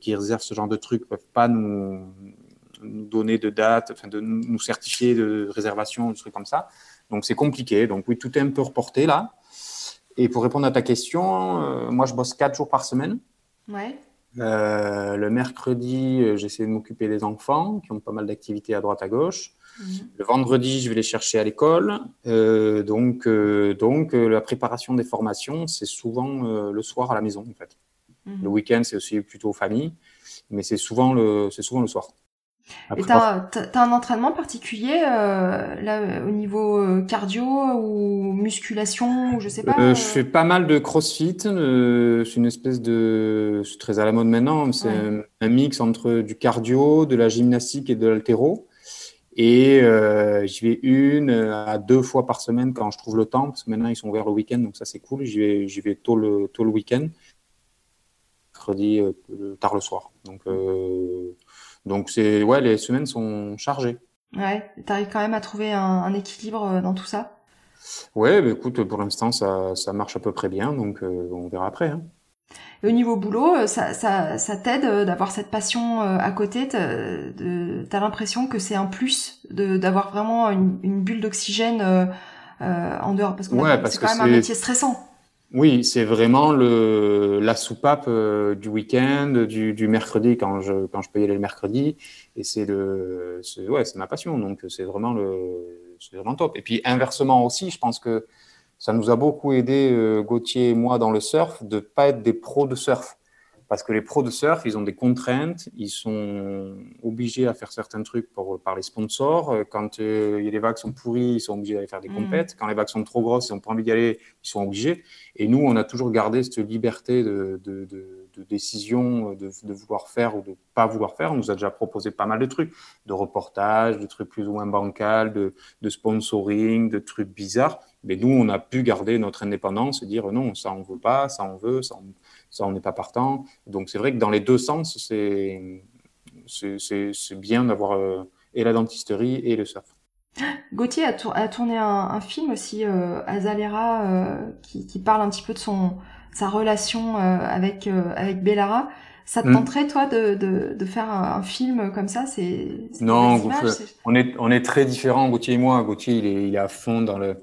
qui réservent ce genre de trucs peuvent pas nous, nous donner de date, enfin de nous certifier de réservation, des trucs comme ça. Donc c'est compliqué. Donc oui, tout est un peu reporté là. Et pour répondre à ta question, euh, moi je bosse quatre jours par semaine. Ouais. Euh, le mercredi, euh, j'essaie de m'occuper des enfants qui ont pas mal d'activités à droite à gauche. Mhm. Le vendredi, je vais les chercher à l'école. Euh, donc, euh, donc la préparation des formations, c'est souvent le soir à la maison en fait. Mhm. Le week-end, c'est aussi plutôt famille, mais c'est souvent le, c'est souvent le soir. Et t'as, t'as, un entraînement particulier euh, là au niveau euh, cardio ou musculation ou je sais pas. Euh, je fais pas mal de crossfit. euh, c'est une espèce de. C'est très à la mode maintenant. C'est Ouais. un, un mix entre du cardio, de la gymnastique et de l'haltéro. Et j'y vais une à deux fois par semaine quand je trouve le temps, parce que maintenant ils sont ouverts le week-end, donc ça c'est cool. J'y vais, j'y vais tôt le, tôt le week-end, mercredi tard le soir. Donc, donc c'est ouais, les semaines sont chargées. Ouais. T'arrives quand même à trouver un, un équilibre euh, dans tout ça? Ouais, bah, écoute, pour l'instant ça, ça marche à peu près bien, donc euh, on verra après. Hein. Et au niveau boulot, euh, ça, ça, ça t'aide euh, d'avoir cette passion à côté? T'as l'impression que c'est un plus d'avoir vraiment une, une bulle d'oxygène euh, en dehors, parce que Ouais, parce c'est que quand même un c'est- métier stressant. Oui, c'est vraiment le, la soupape euh, du week-end, du, mercredi quand je, quand je peux y aller le mercredi. Et c'est le, c'est, ouais, ma passion. Donc, c'est vraiment le, c'est vraiment top. Et puis, inversement aussi, je pense que ça nous a beaucoup aidé, euh, Gauthier et moi, dans le surf, de pas être des pros de surf. Parce que les pros de surf, ils ont des contraintes, ils sont obligés à faire certains trucs pour, par les sponsors. Euh, Quand euh, les vagues sont pourries, ils sont obligés d'aller faire des Mm. compètes. Quand les vagues sont trop grosses, ils n'ont pas envie d'y aller, ils sont obligés. Et nous, on a toujours gardé cette liberté de, de, de, de décision, de, vouloir faire ou de pas vouloir faire. On nous a déjà proposé pas mal de trucs, de reportages, de trucs plus ou moins bancals, de, de sponsoring, de trucs bizarres. Mais nous, on a pu garder notre indépendance et dire non, ça on veut pas, ça on veut, ça on ça on n'est pas partant. Donc c'est vrai que dans les deux sens, c'est c'est- c'est c'est bien d'avoir euh, et la dentisterie et le surf. Gauthier a, tour- a tourné un, un film aussi, euh, Azalera, euh, qui, qui parle un petit peu de son sa relation euh, avec euh, avec Bellara. Ça te Mm. tenterait toi de, de, de faire un, un film comme ça? C'est Non, images, Gauthier, c'est- on est, on est très différents, Gauthier et moi. Gauthier, il est, il est à fond dans le,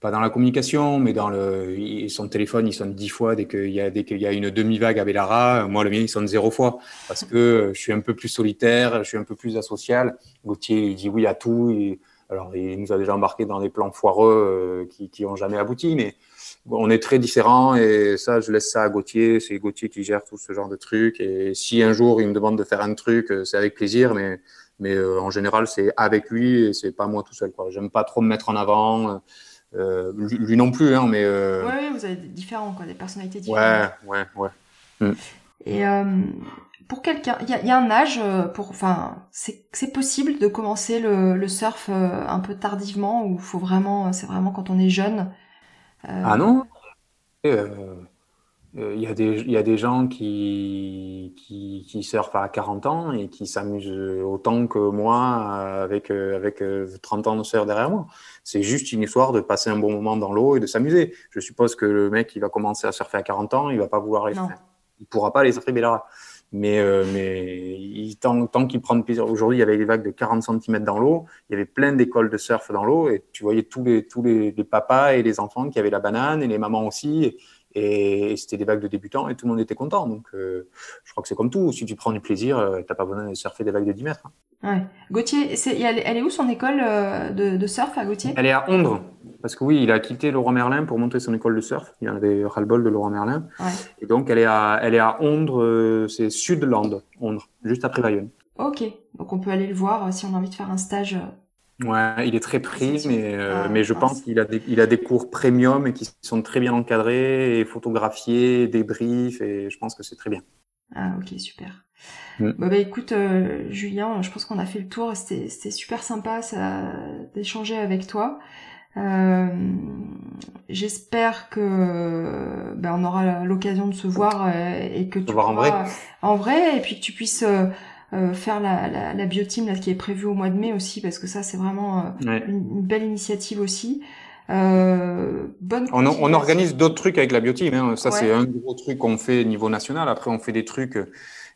pas dans la communication, mais dans le, son téléphone, il sonne dix fois dès qu'il y a, dès qu'il y a une demi-vague à Bellara. Moi, le mien, il sonne zéro fois parce que je suis un peu plus solitaire, je suis un peu plus asocial. Gauthier, il dit oui à tout. Alors, il nous a déjà embarqué dans des plans foireux euh, qui, qui ont jamais abouti, mais on est très différents et ça, je laisse ça à Gauthier. C'est Gauthier qui gère tout ce genre de trucs. Et si un jour il me demande de faire un truc, euh, c'est avec plaisir, mais mais euh, en général, c'est avec lui et c'est pas moi tout seul. Quoi. J'aime pas trop me mettre en avant. Euh, lui, non plus, hein, mais euh, Ouais, ouais, vous avez des différents, quoi, des personnalités différentes. ouais, ouais, ouais. Et euh, pour quelqu'un, il y a, il y a un âge euh, pour, enfin, c'est c'est possible de commencer le, le surf euh, un peu tardivement ou faut vraiment, c'est vraiment quand on est jeune. Euh, Ah non? Euh, il y, a des, il y a des gens qui, qui, qui surfent à 40 ans et qui s'amusent autant que moi avec, avec 30 ans de surf derrière moi. C'est juste une histoire de passer un bon moment dans l'eau et de s'amuser. Je suppose que le mec qui va commencer à surfer à 40 ans, il va pas vouloir les faire. Il pourra pas les surfer Bellara. Mais, euh, mais il, tant, tant qu'il prend plaisir. Aujourd'hui, il y avait des vagues de 40 cm dans l'eau. Il y avait plein d'écoles de surf dans l'eau. Et tu voyais tous les, tous les, les, papas et les enfants qui avaient la banane et les mamans aussi. Et, et c'était des vagues de débutants et tout le monde était content. Donc, euh, je crois que c'est comme tout. Si tu prends du plaisir, euh, t'as pas besoin de surfer des vagues de 10 mètres. Hein. Ouais. Gauthier, elle est où son école euh, de, de, surf à Gauthier? Elle est à Ondre. Parce que oui, il a quitté Laurent Merlin pour monter son école de surf. Il y en avait ras-le-bol de Laurent Merlin. Ouais. Et donc, elle est à, elle est à Ondre, c'est Sudland, Ondre, juste après Bayonne. Ok. Donc, on peut aller le voir si on a envie de faire un stage Ouais, il est très pris, mais, euh, ah, mais je pense qu'il a, des, il a des cours premium et qui sont très bien encadrés et photographiés, débriefs, et je pense que c'est très bien. Ah, ok, super. Mm. Bah, bah, écoute, euh, Julien, je pense qu'on a fait le tour. C'était super sympa ça, d'échanger avec toi. Euh, J'espère que bah, on aura l'occasion de se voir euh, et que tu voir en vrai. en vrai, et puis que tu puisses euh, euh, faire la, la, la bioteam là, qui est prévue au mois de mai aussi, parce que ça, c'est vraiment euh, ouais. une, une, belle initiative aussi. Euh, bonne on, on, organise d'autres trucs avec la bioteam. Hein. Ça, ouais. c'est un gros truc qu'on fait au niveau national. Après, on fait des trucs.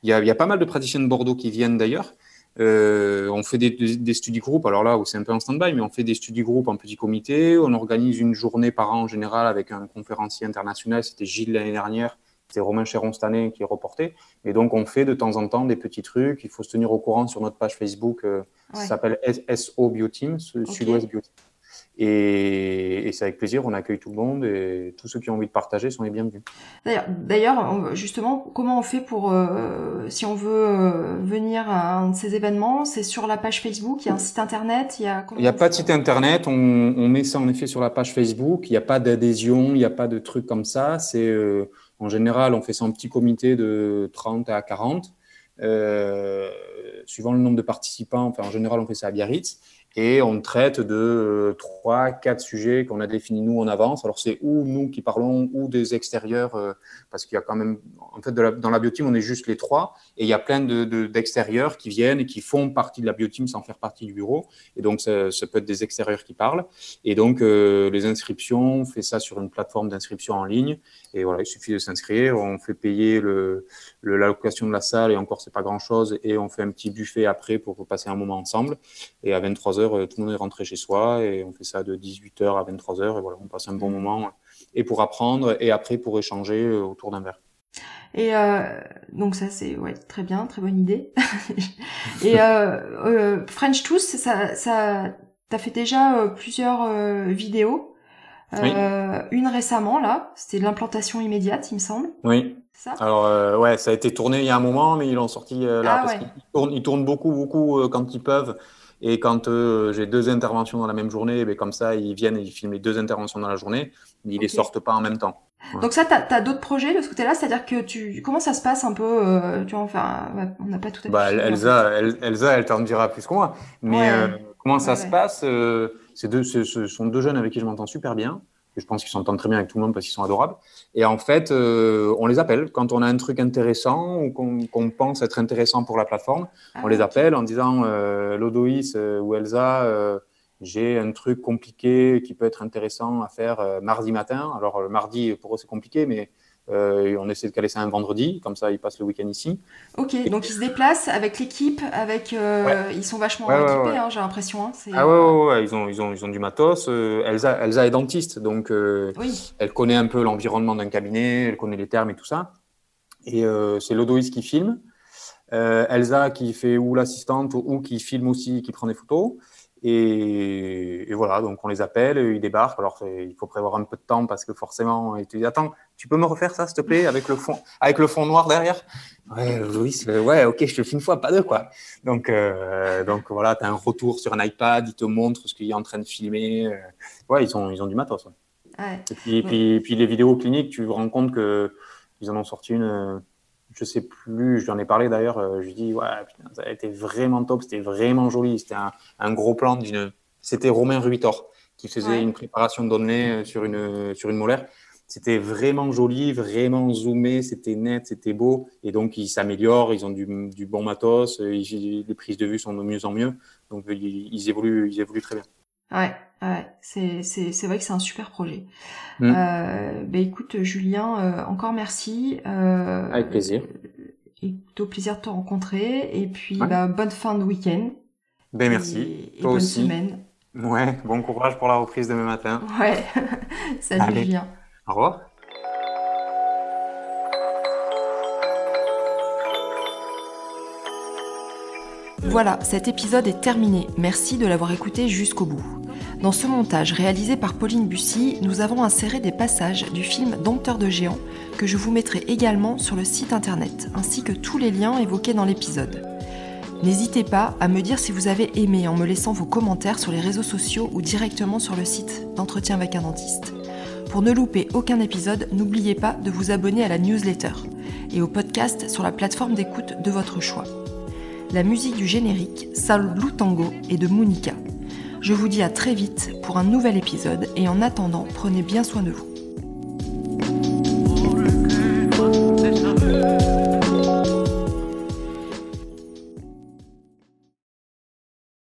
Il y a, il y a pas mal de praticiens de Bordeaux qui viennent d'ailleurs. Euh, on fait des, des, des study groupes, alors là où c'est un peu en stand-by, mais on fait des study groupes en petit comité. On organise une journée par an en général avec un conférencier international. C'était Gilles l'année dernière c'est Romain Chéron cette année qui est reporté. Et donc, on fait de temps en temps des petits trucs. Il faut se tenir au courant sur notre page Facebook. Euh, ouais. Ça s'appelle SO Bioteam, okay. Sud-Ouest Bioteam. Et, et c'est avec plaisir, on accueille tout le monde et tous ceux qui ont envie de partager sont les bienvenus. D'ailleurs, justement, comment on fait pour, euh, si on veut euh, venir à un de ces événements C'est sur la page Facebook, il y a un site internet Il n'y a, il y a pas de site internet, on, on, met ça en effet sur la page Facebook, il n'y a pas d'adhésion, il n'y a pas de trucs comme ça. C'est euh, En général, on fait ça en petit comité de 30 à 40. Euh, suivant le nombre de participants, enfin en général on fait ça à Biarritz, et on traite de trois, quatre sujets qu'on a définis nous en avance. Alors c'est ou nous qui parlons ou des extérieurs, euh, parce qu'il y a quand même, en fait, de la, dans la bioteam, on est juste les trois, et il y a plein de, de, d'extérieurs qui viennent et qui font partie de la bioteam sans faire partie du bureau. Et donc ça, peut être des extérieurs qui parlent. Et donc euh, les inscriptions, on fait ça sur une plateforme d'inscription en ligne. Et voilà, il suffit de s'inscrire. On fait payer le, le, l'allocation de la salle et encore c'est pas grand chose. Et on fait un petit buffet après pour passer un moment ensemble. Et à 23 heures, tout le monde est rentré chez soi et on fait ça de 18h à 23h et voilà, on passe un bon moment et pour apprendre et après pour échanger autour d'un verre. Et euh, donc ça c'est ouais très bien, très bonne idée. et euh, euh, French Tooth, ça, ça t'as fait déjà plusieurs vidéos? Oui. Une récemment là, c'était l'implantation immédiate, il me semble. Oui. Ça? Alors ouais, ça a été tourné il y a un moment, mais ils l'ont sorti là ah, parce ouais. qu'ils tournent, ils tournent beaucoup beaucoup quand ils peuvent. Et quand euh, j'ai deux interventions dans la même journée, ben, comme ça, ils viennent et ils filment les deux interventions dans la journée, mais ils okay. les sortent pas en même temps. Ouais. Donc ça, tu as, d'autres projets de ce côté-là? C'est-à-dire que tu, comment ça se passe un peu euh, Tu vois, enfin, on n'a pas tout à fait. Bah, Elsa, elle, Elsa, elle t'en dira plus que moi. Mais ouais. Comment ça ouais, se passe euh, deux, ce sont deux jeunes avec qui je m'entends super bien je pense qu'ils s'entendent très bien avec tout le monde parce qu'ils sont adorables. Et en fait, euh, on les appelle quand on a un truc intéressant ou qu'on qu pense être intéressant pour la plateforme. Ah, on les appelle en disant euh, Lodoïs euh, ou Elsa, j'ai un truc compliqué qui peut être intéressant à faire mardi matin. Alors le mardi pour eux c'est compliqué, mais euh, on essaie de caler ça un vendredi, comme ça ils passent le week-end ici. Ok, et donc ils se déplacent avec l'équipe, avec euh, ouais. ils sont vachement ouais, équipés, ouais, hein, j'ai l'impression. Hein, ah ouais, ouais, ils ont ils ont ils ont du matos. Euh, Elsa Elsa est dentiste, donc euh, oui. elle connaît un peu l'environnement d'un cabinet, elle connaît les termes et tout ça. Et euh, c'est Lodoïs qui filme, Elsa qui fait ou l'assistante ou qui filme aussi, qui prend des photos. Et, et, voilà, donc on les appelle, ils débarquent. Alors il faut prévoir un peu de temps parce que forcément, ils te disent Attends, tu peux me refaire ça, s'il te plaît, avec le fond, avec le fond noir derrière? Ouais, Louis, ouais, ok, je te le fais une fois, pas deux, quoi. Donc, euh, donc voilà, tu as un retour sur un iPad, ils te montrent ce qu'il est en train de filmer. Euh, ouais, ils ont, ils ont du matos. Ouais. Ouais. Et puis, ouais. puis, puis, les vidéos cliniques, tu te rends compte qu'ils en ont sorti une je sais plus, j'en ai parlé d'ailleurs, euh, je lui dis, ouais, putain, ça a été vraiment top, c'était vraiment joli, c'était un, un, gros plan d'une. C'était Romain Ruitor qui faisait ouais. une préparation de données sur une, sur une molaire. c'était vraiment joli, vraiment zoomé, c'était net, c'était beau. Et donc, ils s'améliorent, ils ont du, bon matos, les prises de vue sont de mieux en mieux. Donc, ils, évoluent, ils évoluent très bien. Ouais, ouais, c'est, c'est, c'est vrai que c'est un super projet. Mm. Euh, bah, écoute, Julien, euh, encore merci. Euh, Avec plaisir. Et au plaisir de te rencontrer. Et puis, bah, bonne fin de week-end. Ben, merci. Et, Toi bonne aussi. semaine. Ouais, bon courage pour la reprise demain matin. Ouais, salut Julien. Au revoir. Voilà, cet épisode est terminé. Merci de l'avoir écouté jusqu'au bout. Dans ce montage réalisé par Pauline Bussy, nous avons inséré des passages du film Dompteur de géants que je vous mettrai également sur le site internet, ainsi que tous les liens évoqués dans l'épisode. N'hésitez pas à me dire si vous avez aimé en me laissant vos commentaires sur les réseaux sociaux ou directement sur le site d'entretien avec un dentiste. Pour ne louper aucun épisode, n'oubliez pas de vous abonner à la newsletter et au podcast sur la plateforme d'écoute de votre choix. La musique du générique, Sal Blue Tango, est de Monica. Je vous dis à très vite pour un nouvel épisode et en attendant, prenez bien soin de vous.